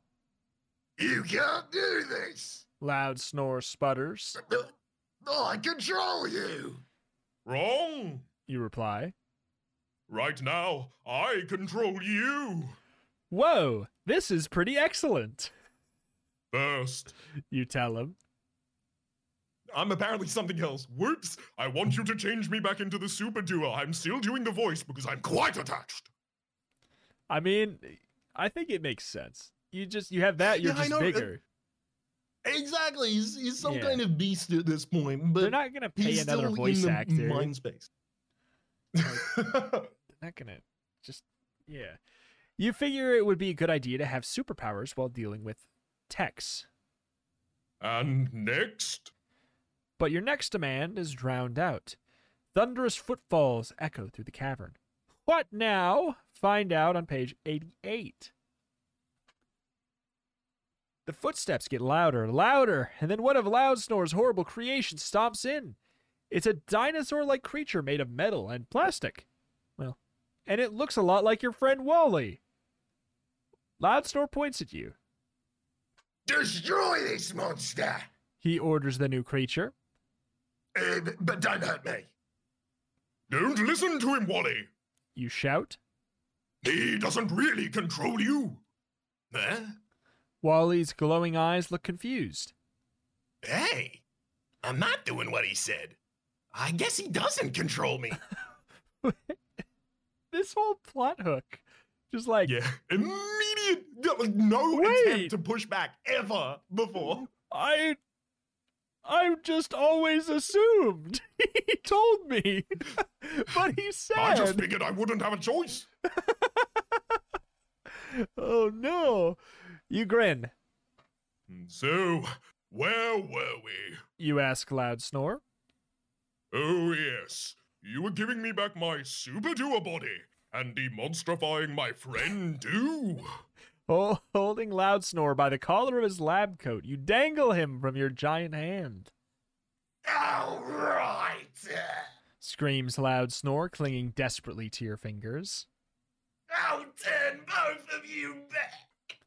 You can't do this. Loud Snore sputters. I control you. Wrong. You reply. Right now, I control you. Whoa, this is pretty excellent. First, You tell him. I'm apparently something else. Whoops! I want you to change me back into the Super Doer. I'm still doing the voice because I'm quite attached. I mean, I think it makes sense. You just you have that, you're Yeah, I just know, uh, bigger. Exactly. He's, he's some Yeah. kind of beast at this point, but They're not gonna pay another voice actor. mind space. They're not gonna just yeah. You figure it would be a good idea to have superpowers while dealing with Tex. and next, But your next demand is drowned out. Thunderous footfalls echo through the cavern. What now? Find out on page 88. The footsteps get louder, louder, and then one of Loud Snore's horrible creations stomps in. It's a dinosaur like creature made of metal and plastic. Well, and it looks a lot like your friend Wally. Loudsnore points at you. Destroy this monster. He orders the new creature. Uh, b- but don't hurt me. don't listen to him, Wally. You shout. He doesn't really control you. Huh? Wally's glowing eyes look confused. Hey, I'm not doing what he said. I guess he doesn't control me. this whole plot hook just like Yeah, immediate. No Wait. attempt to push back ever before. i I've just always assumed he told me but he said I just figured I wouldn't have a choice. oh no you grin So, where were we? you ask loud snore Oh, yes. You were giving me back my Super Doer body and demonstrifying my friend, too. Hol- holding loud snore by the collar of his lab coat you dangle him from your giant hand All right. screams loud snore clinging desperately to your fingers I'll turn both of you back.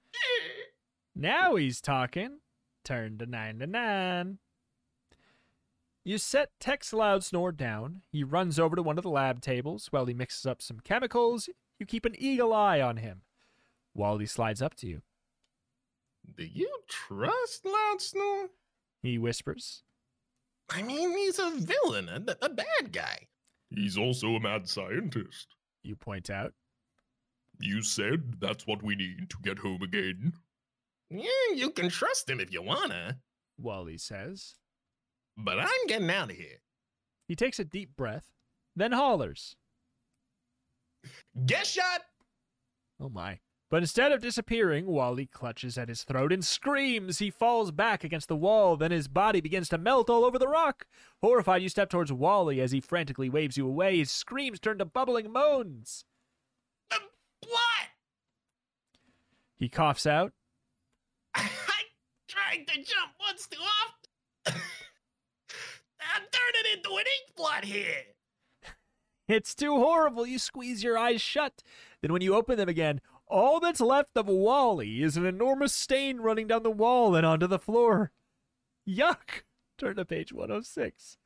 Now he's talking. Turn to 99. You set Tex Loud Snore down. He runs over to one of the lab tables while he mixes up some chemicals. You keep an eagle eye on him. Wally slides up to you. Do you trust Loud Snore? He whispers. I mean, he's a villain, a, a bad guy. He's also a mad scientist. You point out. You said that's what we need to get home again. Yeah, you can trust him if you wanna. Wally says. But I'm getting out of here. He takes a deep breath, then hollers. Get shot! Oh my. But instead of disappearing, Wally clutches at his throat and screams. He falls back against the wall, then his body begins to melt all over the rock. Horrified, you step towards Wally as he frantically waves you away. His screams turn to bubbling moans. The blood! He coughs out. I tried to jump once too often. I'm turning into an ink blot here. It's too horrible. You squeeze your eyes shut. Then, when you open them again, all that's left of Wally is an enormous stain running down the wall and onto the floor. Yuck! Turn to page 106.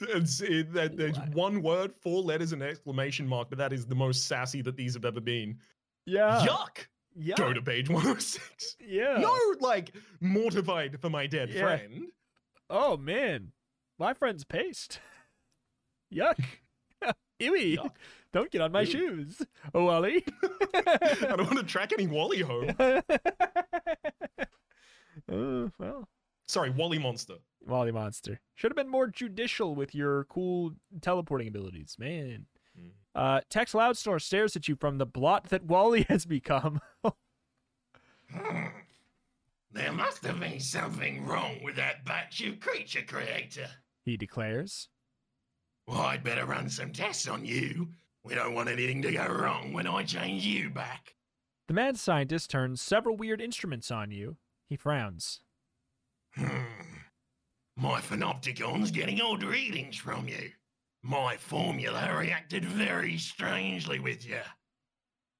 It's, it, that, there's What? one word, four letters, and exclamation mark, but that is the most sassy that these have ever been. Yeah. Yuck! Yeah. Go to page 106. Yeah. No, like, mortified for my dead Yeah. friend. Oh man, my friend's paste. Yuck. Ewy. Yuck. Don't get on my Ew. shoes. Oh, Wally. I don't want to track any Wally home. uh, well, Sorry, Wally Monster. Wally Monster. Should have been more judicial with your cool teleporting abilities, man. Mm. Uh, Tex Loudsnore stares at you from the blot that Wally has become. Hmm. There must have been something wrong with that batch of creature creator. He declares. Well, I'd better run some tests on you. We don't want anything to go wrong when I change you back. The mad scientist turns several weird instruments on you. He frowns. Hmm. My Phenopticon's getting odd readings from you. My formula reacted very strangely with you.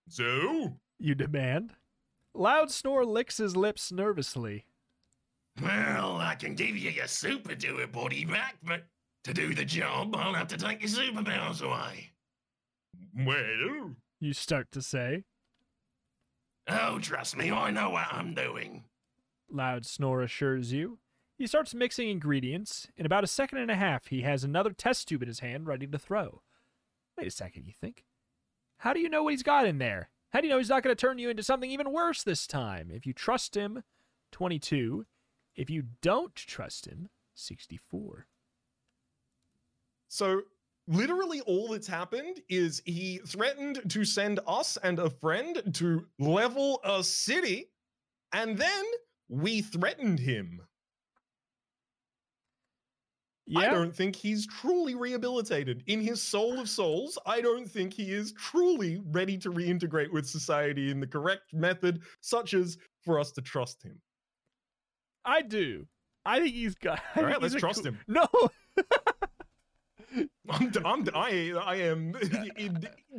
So, You demand. Loud Snore licks his lips nervously. Well, I can give you your super doer body back, but to do the job, I'll have to take your superpowers away. well, You start to say. Oh, trust me, I know what I'm doing. Loud Snore assures you. He starts mixing ingredients. In about a second and a half, he has another test tube in his hand ready to throw. Wait a second, you think? How do you know what he's got in there? How do you know he's not going to turn you into something even worse this time? If you trust him, 22. If you don't trust him, 64. so literally all that's happened is he threatened to send us and a friend to level a city, and then we threatened him. I don't think he's truly rehabilitated. In his soul of souls, I don't think he is truly ready to reintegrate with society in the correct method, such as for us to trust him. I do. I think he's got. All right, let's trust cool- him. No, I'm, I'm, I, I am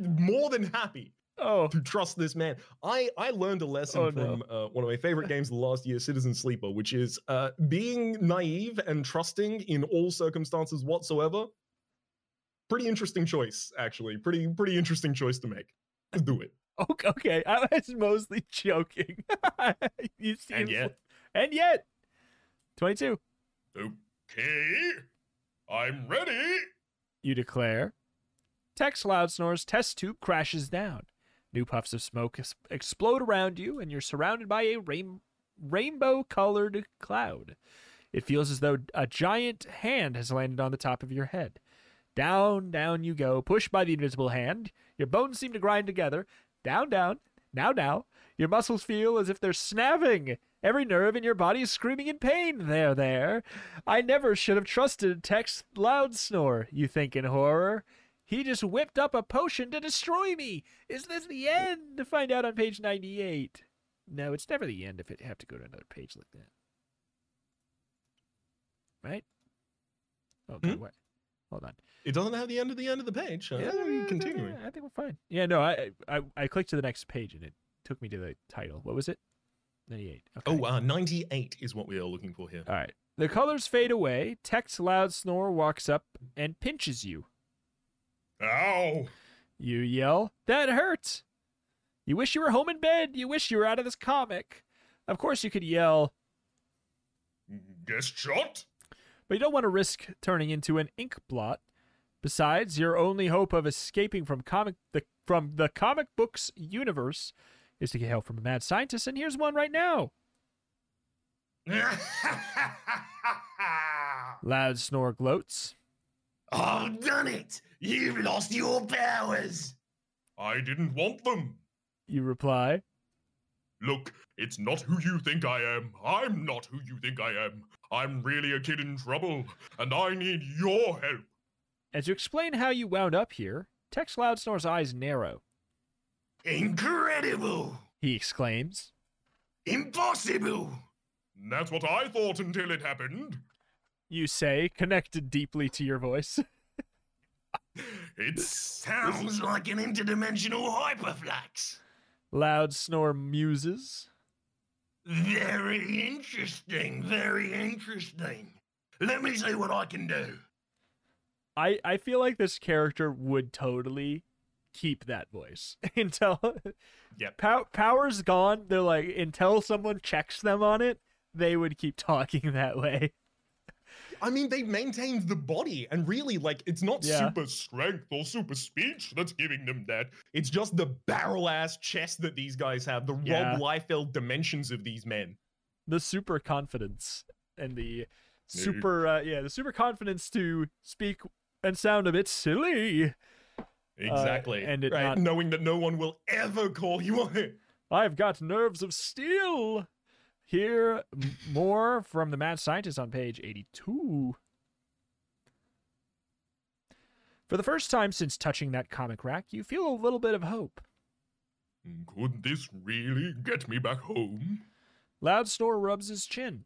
more than happy oh, to trust this man. I, I learned a lesson Oh, no. from uh, one of my favorite games of the last year, Citizen Sleeper, which is uh, being naive and trusting in all circumstances whatsoever. Pretty interesting choice, actually. Pretty pretty interesting choice to make. Let's do it. okay. okay. I was mostly joking. you seem And yet, and yet, 22. okay, I'm ready. You declare. Tex Loudsnore's test tube crashes down. New puffs of smoke explode around you, and you're surrounded by a rain- rainbow colored cloud. It feels as though a giant hand has landed on the top of your head. Down, down you go, pushed by the invisible hand. Your bones seem to grind together. Down, down, now, now. Your muscles feel as if they're snapping. Every nerve in your body is screaming in pain. There, there. I never should have trusted Tex Loudsnore, you think in horror. He just whipped up a potion to destroy me. Is this the end? To find out on page 98. No, it's never the end if it have to go to another page like that. Right? Okay, Hmm? what? Hold on. It doesn't have the end of the end of the page. Uh, Yeah, continuing. I think we're fine. Yeah, no, I, I I clicked to the next page and it took me to the title. What was it? 98. Okay. Oh, uh, 98 is what we are looking for here. All right. The colors fade away. Tex Loud Snore walks up and pinches you. Ow! You yell, That hurts! You wish you were home in bed. You wish you were out of this comic. Of course, you could yell, Guest shot? but you don't want to risk turning into an ink blot. Besides, your only hope of escaping from comic the from the comic books universe is to get help from a mad scientist, and here's one right now. Loud snore gloats. I've done it! You've lost your powers! I didn't want them. You reply. Look, it's not who you think I am. I'm not who you think I am. I'm really a kid in trouble, and I need your help. As you explain how you wound up here, Tex Loudsnore's eyes narrow. Incredible! He exclaims. Impossible! That's what I thought until it happened. You say, connected deeply to your voice. it Sounds like an interdimensional hyperflux. Loud snore muses. Very interesting, very interesting. Let me see what I can do. I, I feel like this character would totally keep that voice until yeah pow, power's gone. They're like until someone checks them on it, they would keep talking that way. I mean, they've maintained the body, and really, like, it's not Yeah. super strength or super speech that's giving them that. It's just the barrel ass chest that these guys have, the Yeah. Rob Liefeld dimensions of these men. The super confidence. and the super uh, yeah the super confidence to speak and sound a bit silly. Uh, exactly. and it right, not- knowing that no one will ever call you on it. I've got nerves of steel. Here, m- more from the mad scientist on page 82. For the first time since touching that comic rack, you feel a little bit of hope. Could this really get me back home? Loud Snore rubs his chin.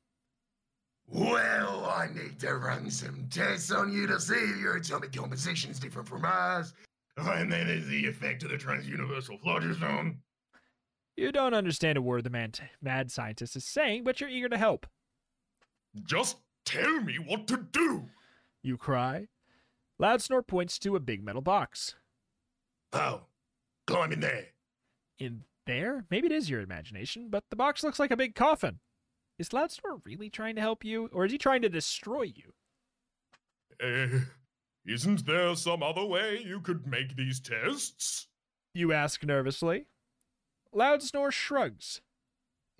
Well, I need to run some tests on you to see if your atomic composition's different from ours. And then there's the effect of the transuniversal phlogiston. You don't understand a word the man mad scientist is saying, but you're eager to help. Just tell me what to do. You cry. Loud Snore points to a big metal box. Oh, climb in there. In there? Maybe it is your imagination, but the box looks like a big coffin. Is Loud Snore really trying to help you, or is he trying to destroy you? Uh, isn't there some other way you could make these tests? You ask nervously. Loud Snore shrugs.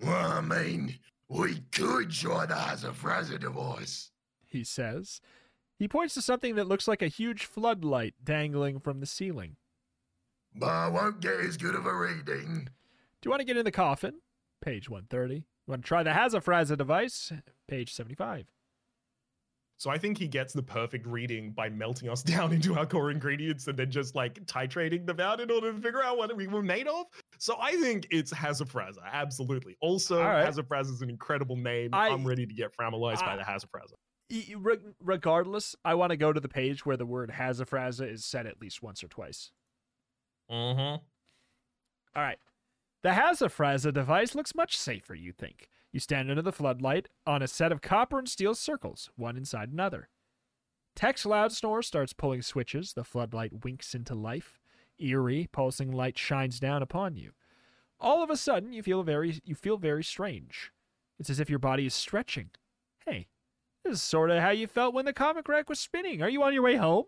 Well, I mean, we could try the Hazafraza device. He says. He points to something that looks like a huge floodlight dangling from the ceiling. But I won't get as good of a reading. Do you want to get in the coffin? Page 130. You want to try the Hazafraza device? Page 75. So I think he gets the perfect reading by melting us down into our core ingredients and then just like titrating them out in order to figure out what we were made of. So I think it's Hazafraza, absolutely. Also, All right. Is an incredible name. I- I'm ready to get framalized by the Hazafraza. Re- regardless, I want to go to the page where the word Hazafraza is said at least once or twice. Mm-hmm. All right. The Hazafraza device looks much safer, you think. You stand under the floodlight on a set of copper and steel circles, one inside another. Tex Loud Snore starts pulling switches. The floodlight winks into life. Eerie, pulsing light shines down upon you. All of a sudden, you feel very you feel very strange. It's as if your body is stretching. Hey, this is sort of how you felt when the comic rack was spinning. Are you on your way home?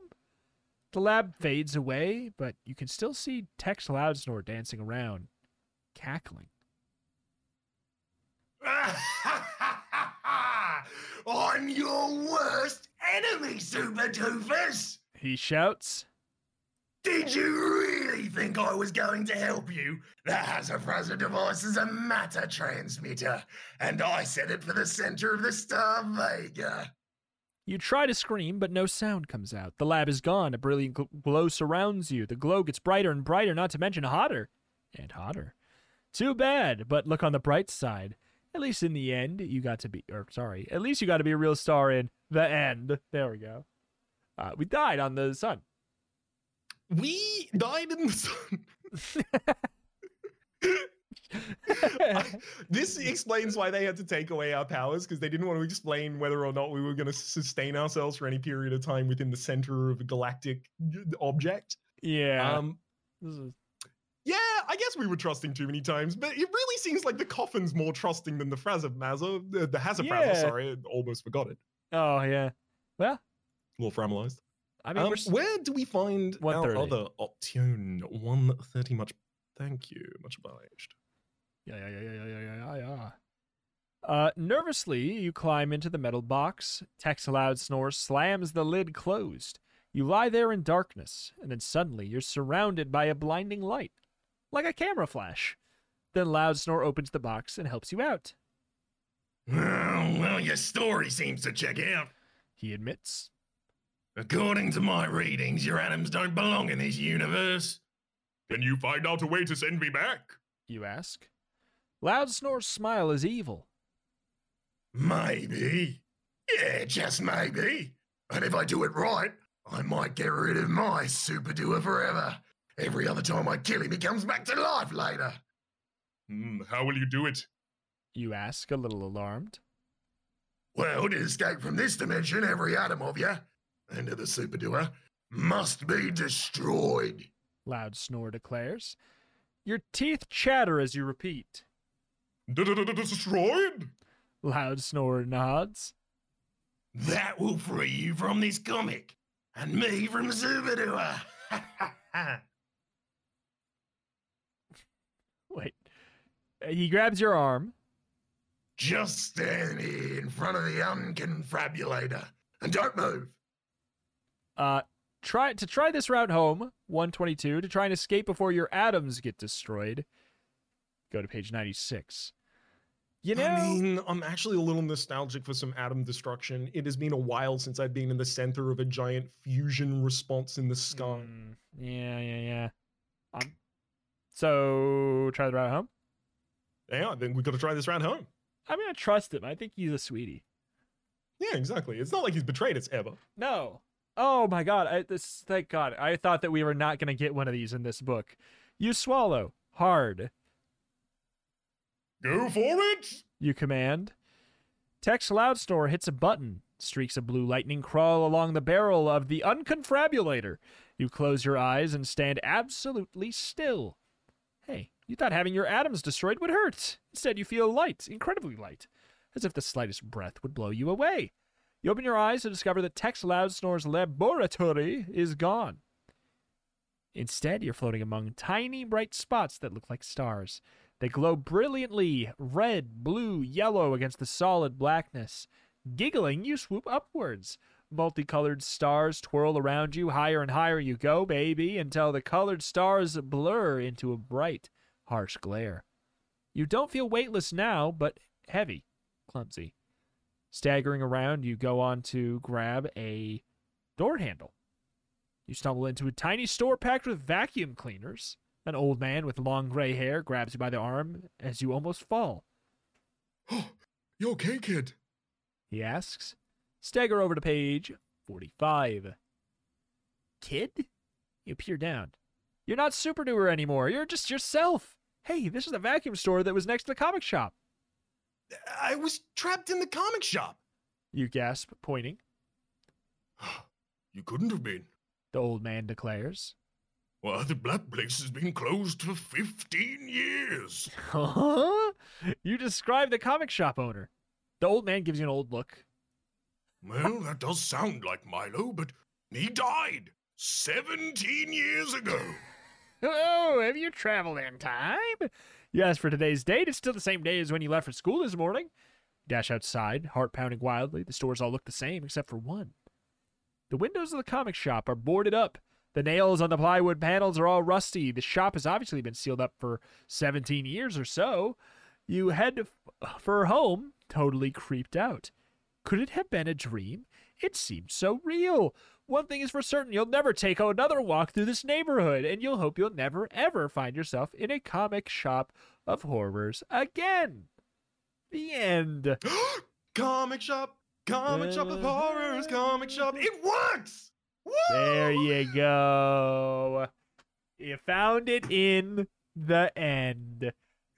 The lab fades away, but you can still see Tex Loudsnore dancing around, cackling. I'm your worst enemy, Super Doofus! He shouts. Did you really think I was going to help you? The Hazafraza device is a matter transmitter, and I set it for the center of the star Vega. You try to scream, but no sound comes out. The lab is gone. A brilliant gl- glow surrounds you. The glow gets brighter and brighter, not to mention hotter and hotter. Too bad, but look on the bright side. At least in the end, you got to be, or sorry, at least you got to be a real star in the end. There we go. Uh, we died on the sun. We died in the sun. this explains why they had to take away our powers because they didn't want to explain whether or not we were going to sustain ourselves for any period of time within the center of a galactic object. yeah. Um, this is, yeah, I guess we were trusting too many times, but it really seems like the coffin's more trusting than the Frazamaza, uh, the Hazafraza. Yeah. Sorry, I almost forgot it. oh, yeah. Well, A little framalized. I mean, Um, where do we find our other Optune 130? Much thank you, much obliged. Yeah, yeah, yeah, yeah, yeah, yeah, yeah, yeah. Uh, nervously, you climb into the metal box. Tex Loud Snore slams the lid closed. You lie there in darkness, and then suddenly you're surrounded by a blinding light, like a camera flash. Then Loud Snore opens the box and helps you out. Well, well, your story seems to check out. He admits. According to my readings, your atoms don't belong in this universe. Can you find out a way to send me back? You ask. Loud Snore's smile is evil. Maybe. Yeah, just maybe. And if I do it right, I might get rid of my super doer forever. Every other time I kill him, he comes back to life later. Hmm, how will you do it? You ask, a little alarmed. Well, to escape from this dimension, every atom of you, and of the super doer, must be destroyed. Loud Snore declares. Your teeth chatter as you repeat. Destroyed? Loud Snore nods. That will free you from this comic, and me from super doer. Wait. Uh, He grabs your arm. Just stand here in front of the unconfabulator and don't move. Uh, try to try this route home, 122, to try and escape before your atoms get destroyed. Go to page 96. You know, I mean, I'm actually a little nostalgic for some atom destruction. It has been a while since I've been in the center of a giant fusion response in the sky. Mm, yeah, yeah, yeah. Um, so try the route home. Yeah, then we got to try this round home. I mean, I trust him. I think he's a sweetie. Yeah, exactly. It's not like he's betrayed us ever. No. Oh my god. I this thank god. I thought that we were not going to get one of these in this book. You swallow hard. Go for it. You command. Tex Loudsnore hits a button. Streaks of blue lightning crawl along the barrel of the unconfabulator. You close your eyes and stand absolutely still. You thought having your atoms destroyed would hurt. Instead, you feel light, incredibly light, as if the slightest breath would blow you away. You open your eyes to discover that Tex Loudsnore's laboratory is gone. Instead, you're floating among tiny, bright spots that look like stars. They glow brilliantly red, blue, yellow against the solid blackness. Giggling, you swoop upwards. Multicolored stars twirl around you. Higher and higher you go, baby, until the colored stars blur into a bright, harsh glare. You don't feel weightless now, but heavy, clumsy. Staggering around, you go on to grab a door handle. You stumble into a tiny store packed with vacuum cleaners. An old man with long gray hair grabs you by the arm as you almost fall. You okay, kid? He asks. Stagger over to page 45. Kid? You peer down. You're not Super Doer anymore. You're just yourself. Hey, this is the vacuum store that was next to the comic shop. I was trapped in the comic shop. You gasp, pointing. You couldn't have been. The old man declares. Why, the black place has been closed for 15 years. Huh? You describe the comic shop owner. The old man gives you an old look. Well, that does sound like Milo, but he died 17 years ago. Oh, have you traveled in time? Ask for today's date. It's still the same day as when you left for school this morning. Dash outside, heart pounding wildly. The stores all look the same except for one. The windows of the comic shop are boarded up. The nails on the plywood panels are all rusty. The shop has obviously been sealed up for 17 years or so. You head f- for home, totally creeped out. Could it have been a dream? It seemed so real. One thing is for certain you'll never take another walk through this neighborhood, and you'll hope you'll never, ever find yourself in a comic shop of horrors again. The end. comic shop, comic shop of horrors, comic shop. It works. Woo! There you go. You found it in the end.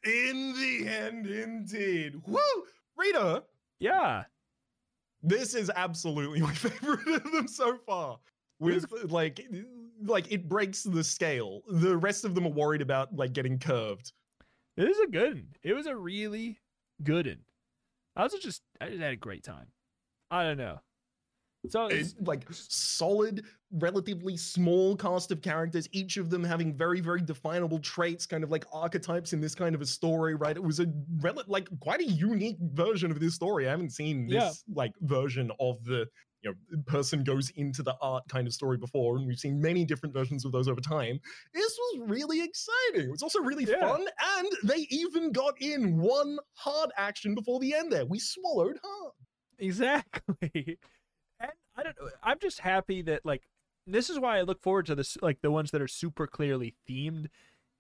In the end, indeed. Woo! Rita, Yeah. This is absolutely my favorite of them so far. With like, like it breaks the scale. The rest of them are worried about like getting curved. It was a good one. It was a really good one. I was just I just had a great time. I don't know. So It's like solid, relatively small cast of characters, each of them having very, very definable traits, kind of like archetypes in this kind of a story, right? It was a rel- like quite a unique version of this story. I haven't seen this Yeah. like version of the you know person goes into the art kind of story before, and we've seen many different versions of those over time. This was really exciting. It was also really Yeah. fun, and they even got in one hard action before the end. There, we swallowed hard. Exactly. And I don't know. I'm just happy that like this is why I look forward to this like the ones that are super clearly themed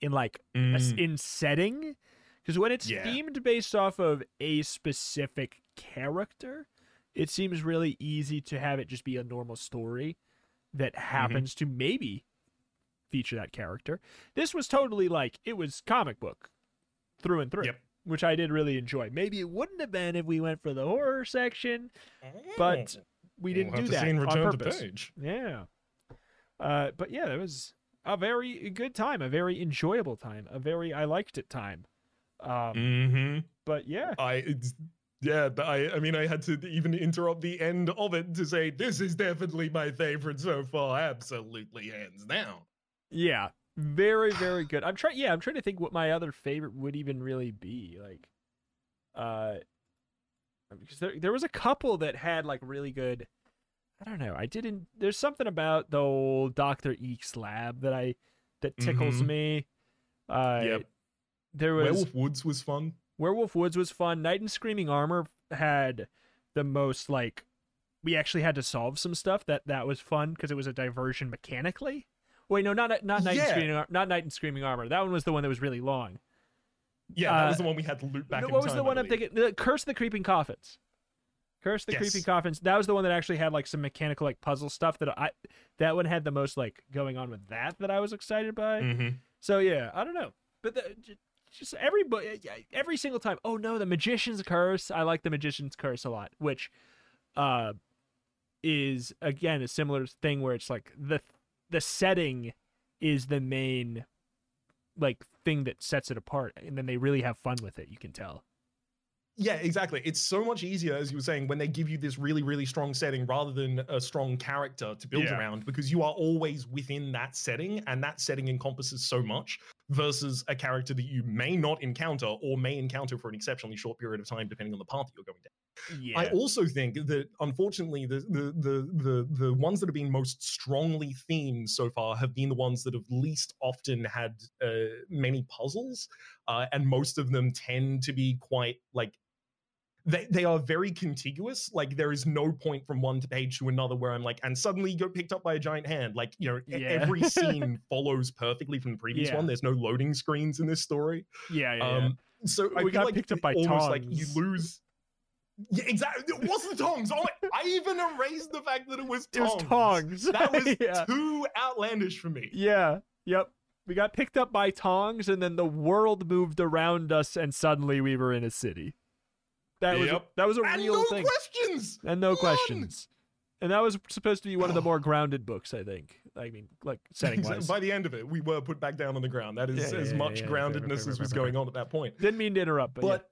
in like a s- mm. in setting because when it's Yeah. themed based off of a specific character, it seems really easy to have it just be a normal story that mm-hmm. happens to maybe feature that character. This was totally like it was comic book through and through. Yep. Which I did really enjoy. Maybe it wouldn't have been if we went for the horror section, but oh. We didn't We'll do that on purpose. Page. Yeah. Uh, but yeah, it was a very good time, a very enjoyable time, a very I liked it time. Um, Mm-hmm. but yeah, I it's, yeah, I I mean I had to even interrupt the end of it to say this is definitely my favorite so far, absolutely hands down. yeah, very very good. I'm trying. Yeah, I'm trying to think what my other favorite would even really be. Like, uh, because there there was a couple that had like really good. I don't know. I didn't. There's something about the old Doctor Eeek's lab that I that tickles Mhm. me. Uh, Yep. There was Werewolf Woods was fun. Werewolf Woods was fun. Knight in Screaming Armor had the most like we actually had to solve some stuff that that was fun because it was a diversion mechanically. Wait, no, not not Knight in Yeah. Screaming Ar- not Knight in Screaming Armor. That one was the one that was really long. Yeah, that Uh, was the one we had to loop back. No, what was time, the one I'm thinking? The Curse of the Creeping Coffins. Curse the Yes. Creeping Coffins. That was the one that actually had like some mechanical like puzzle stuff that I that one had the most like going on with that that I was excited by. Mhm. So yeah, I don't know, but the, just every book, every single time. Oh no, the Magician's Curse. I like the Magician's Curse a lot, which, uh, is again a similar thing where it's like the the setting is the main like thing that sets it apart, and then they really have fun with it. You can tell. Yeah, exactly. It's so much easier, as you were saying, when they give you this really, really strong setting rather than a strong character to build Yeah. around because you are always within that setting and that setting encompasses so much versus a character that you may not encounter or may encounter for an exceptionally short period of time, depending on the path that you're going down. Yeah. I also think that unfortunately the, the the the the ones that have been most strongly themed so far have been the ones that have least often had uh, many puzzles, uh, and most of them tend to be quite like they they are very contiguous. Like there is no point from one page to another where I'm like, and suddenly you get picked up by a giant hand. Like you know, Yeah. every scene follows perfectly from the previous Yeah. one. There's no loading screens in this story. yeah, yeah, yeah. Um, so We got like picked up by almost like you lose. Yeah, exactly. It wasn't tongs. Oh my, I even erased the fact that it was it was tongs. tongs. That was too outlandish for me. Yeah. Yep. We got picked up by tongs, and then the world moved around us, and suddenly we were in a city. That was Yep. that was a And real no thing, questions. and no None. questions. And that was supposed to be one of the more grounded books, I think. I mean, like setting wise. By the end of it, we were put back down on the ground. That is Yeah, as yeah, much yeah, yeah. groundedness as was going on at that point. Didn't mean to interrupt, but, But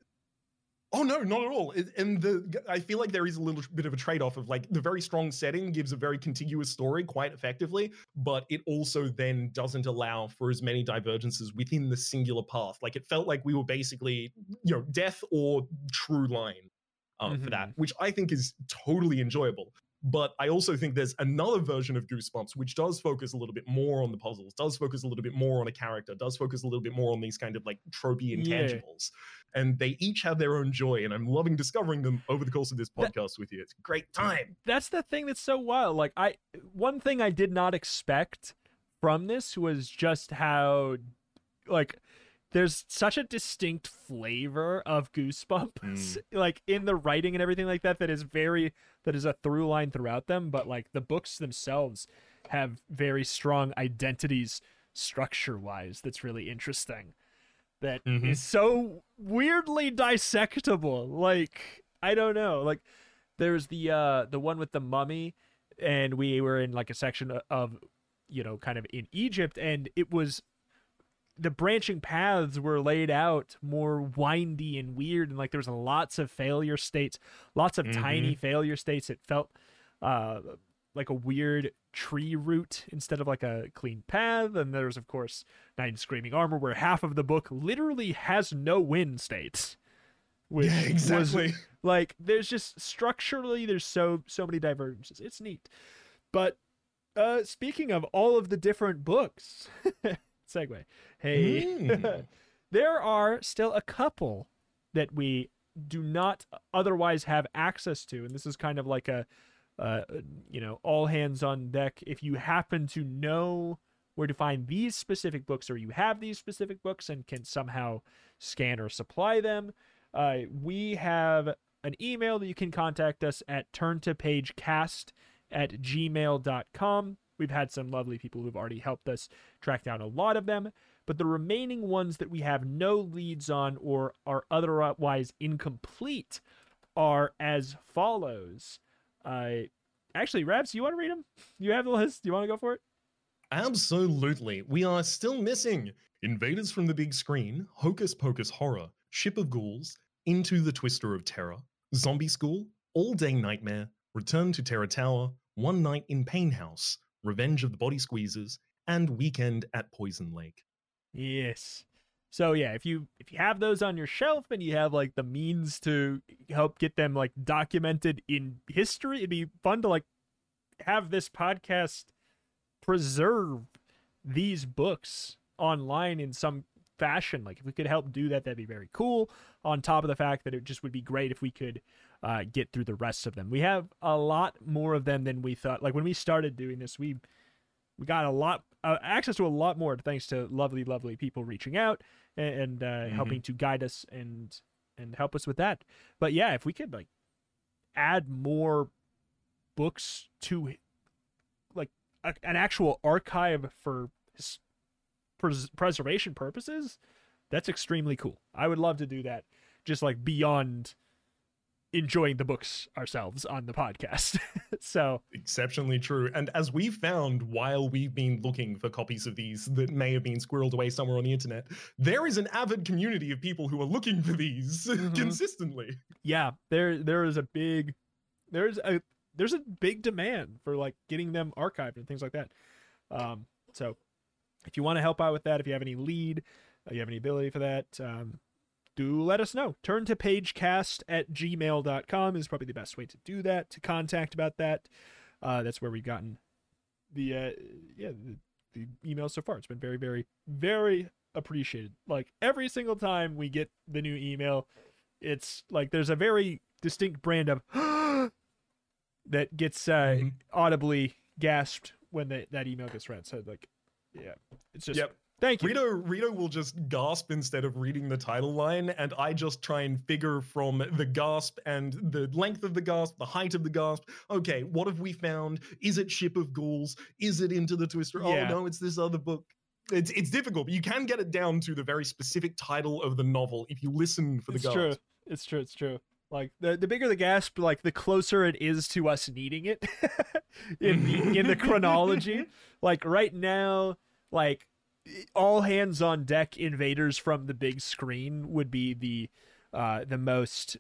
oh no, not at all. And the I feel like there is a little bit of a trade-off of like the very strong setting gives a very contiguous story quite effectively, but it also then doesn't allow for as many divergences within the singular path. Like it felt like we were basically, you know, death or true line um, for that, which I think is totally enjoyable. But I also think there's another version of Goosebumps which does focus a little bit more on the puzzles, does focus a little bit more on a character, does focus a little bit more on these kind of like tropey Yeah. intangibles. And they each have their own joy, and I'm loving discovering them over the course of this That- podcast with you. It's a great time. that's the thing that's so wild. Like I one thing I did not expect from this was just how like there's such a distinct flavor of goosebumps like in the writing and everything like that that is very that is a through line throughout them but like the books themselves have very strong identities structure wise that's really interesting That is Mhm. so weirdly dissectable like i don't know like there's the uh the one with the mummy and we were in like a section of you know kind of in egypt and it was the branching paths were laid out more windy and weird and like there was lots of failure states lots of tiny failure states. It felt uh like a weird tree route instead of like a clean path. And there's of course in Screaming Armor where half of the book literally has no win states which yeah, was exactly. like there's just structurally there's so so many divergences. It's neat. But uh speaking of all of the different books segue. Hey. Mm. there are still a couple that we do not otherwise have access to and this is kind of like a uh, you know all hands on deck. If you happen to know where to find these specific books or you have these specific books and can somehow scan or supply them uh, we have an email that you can contact us at turntopagecast at gmail.com we've had some lovely people who've already helped us track down a lot of them but the remaining ones that we have no leads on or are otherwise incomplete are as follows. Uh, actually, Rabs, you want to read them? You have the list. Do you want to go for it? Absolutely. We are still missing Invaders from the Big Screen, Hocus Pocus Horror, Ship of Ghouls, Into the Twister of Terror, Zombie School, All Day Nightmare, Return to Terror Tower, One Night in Payne House, Revenge of the Body Squeezers, and Weekend at Poison Lake. Yes. So yeah, if you if you have those on your shelf and you have like the means to help get them like documented in history, it'd be fun to like have this podcast preserve these books online in some fashion. Like if we could help do that, that'd be very cool. On top of the fact that it just would be great if we could uh, get through the rest of them. We have a lot more of them than we thought. Like when we started doing this, we we got a lot uh, access to a lot more thanks to lovely, lovely people reaching out and, and uh, Mhm. helping to guide us and and help us with that. But yeah, if we could like add more books to like a, an actual archive for pres- preservation purposes, that's extremely cool. I would love to do that, just like beyond enjoying the books ourselves on the podcast. so Exceptionally true. And as we've found while we've been looking for copies of these that may have been squirreled away somewhere on the internet, there is an avid community of people who are looking for these Mhm. consistently. yeah, there there is a big there's a there's a big demand for like getting them archived and things like that. Um, so if you want to help out with that, if you have any lead, uh, you have any ability for that, um, do let us know. Turn to pagecast at gmail.com is probably the best way to do that, to contact about that. Uh, that's where we've gotten the uh, yeah the, the emails so far. It's been very very very appreciated. Like every single time we get the new email, it's like there's a very distinct brand of that gets uh, Mhm. audibly gasped when the, that email gets read. So like, yeah, it's just Yep. Thank you. Rito, Rito will just gasp instead of reading the title line, and I just try and figure from the gasp and the length of the gasp, the height of the gasp. Okay, what have we found? Is it Ship of Ghouls? Is it Into the Twister? Oh, yeah. Oh no, it's this other book. It's it's difficult, but you can get it down to the very specific title of the novel if you listen for the it's gasp. true. It's true. It's true. Like the the bigger the gasp, like the closer it is to us needing it in in the chronology. Like right now, like all hands on deck invaders from the big screen would be the uh the most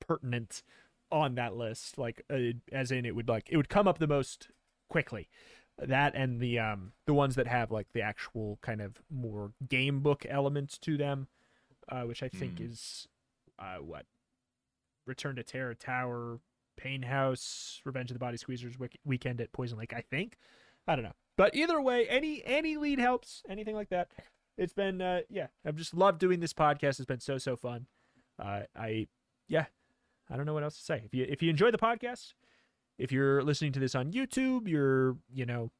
pertinent on that list like uh, as in it would like it would come up the most quickly. That and the um the ones that have like the actual kind of more game book elements to them uh which i think Hmm. is uh what? Return to terror tower Payne house revenge of the body squeezers Week- weekend at poison lake i think? I don't know but either way any any lead helps anything like that. It's been uh yeah i've just loved doing this podcast. It's been so so fun. Uh i yeah i don't know what else to say. If you if you enjoy the podcast if you're listening to this on youtube you're you know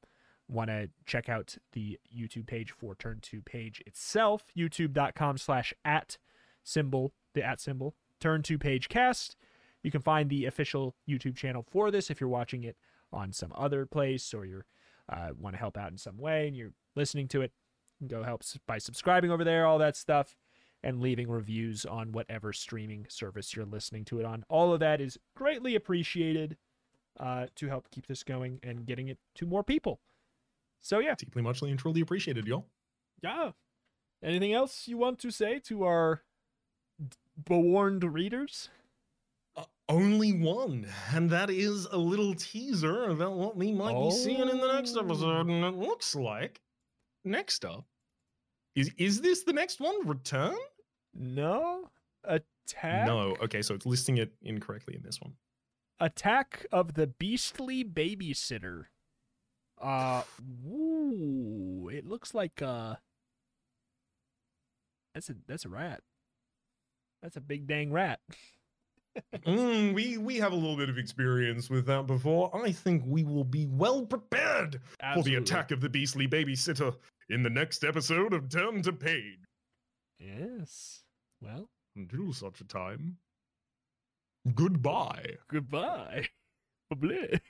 want to check out the youtube page for turn to page itself youtube.com slash at symbol the at symbol turn to page cast. You can find the official youtube channel for this if you're watching it on some other place or you're uh, want to help out in some way and you're listening to it go help by subscribing over there all that stuff and leaving reviews on whatever streaming service you're listening to it on. All of that is greatly appreciated uh, to help keep this going and getting it to more people. So yeah. Deeply, muchly, and truly appreciated, y'all. yeah. Anything else you want to say to our bewarned readers? Uh, only one, and that is a little teaser about what we might be seeing in the next episode. And it looks like next up is is this the next one? Return? no attack No. Okay, so it's listing it incorrectly in this one. Attack of the Beastly Babysitter. Uh, ooh, it looks like uh, that's a that's a rat. That's a big dang rat. Mm, we we have a little bit of experience with that before. I think we will be well prepared for the attack of the beastly babysitter in the next episode of Turn to Page. Yes. Well, Until such a time, goodbye. goodbye. Bye.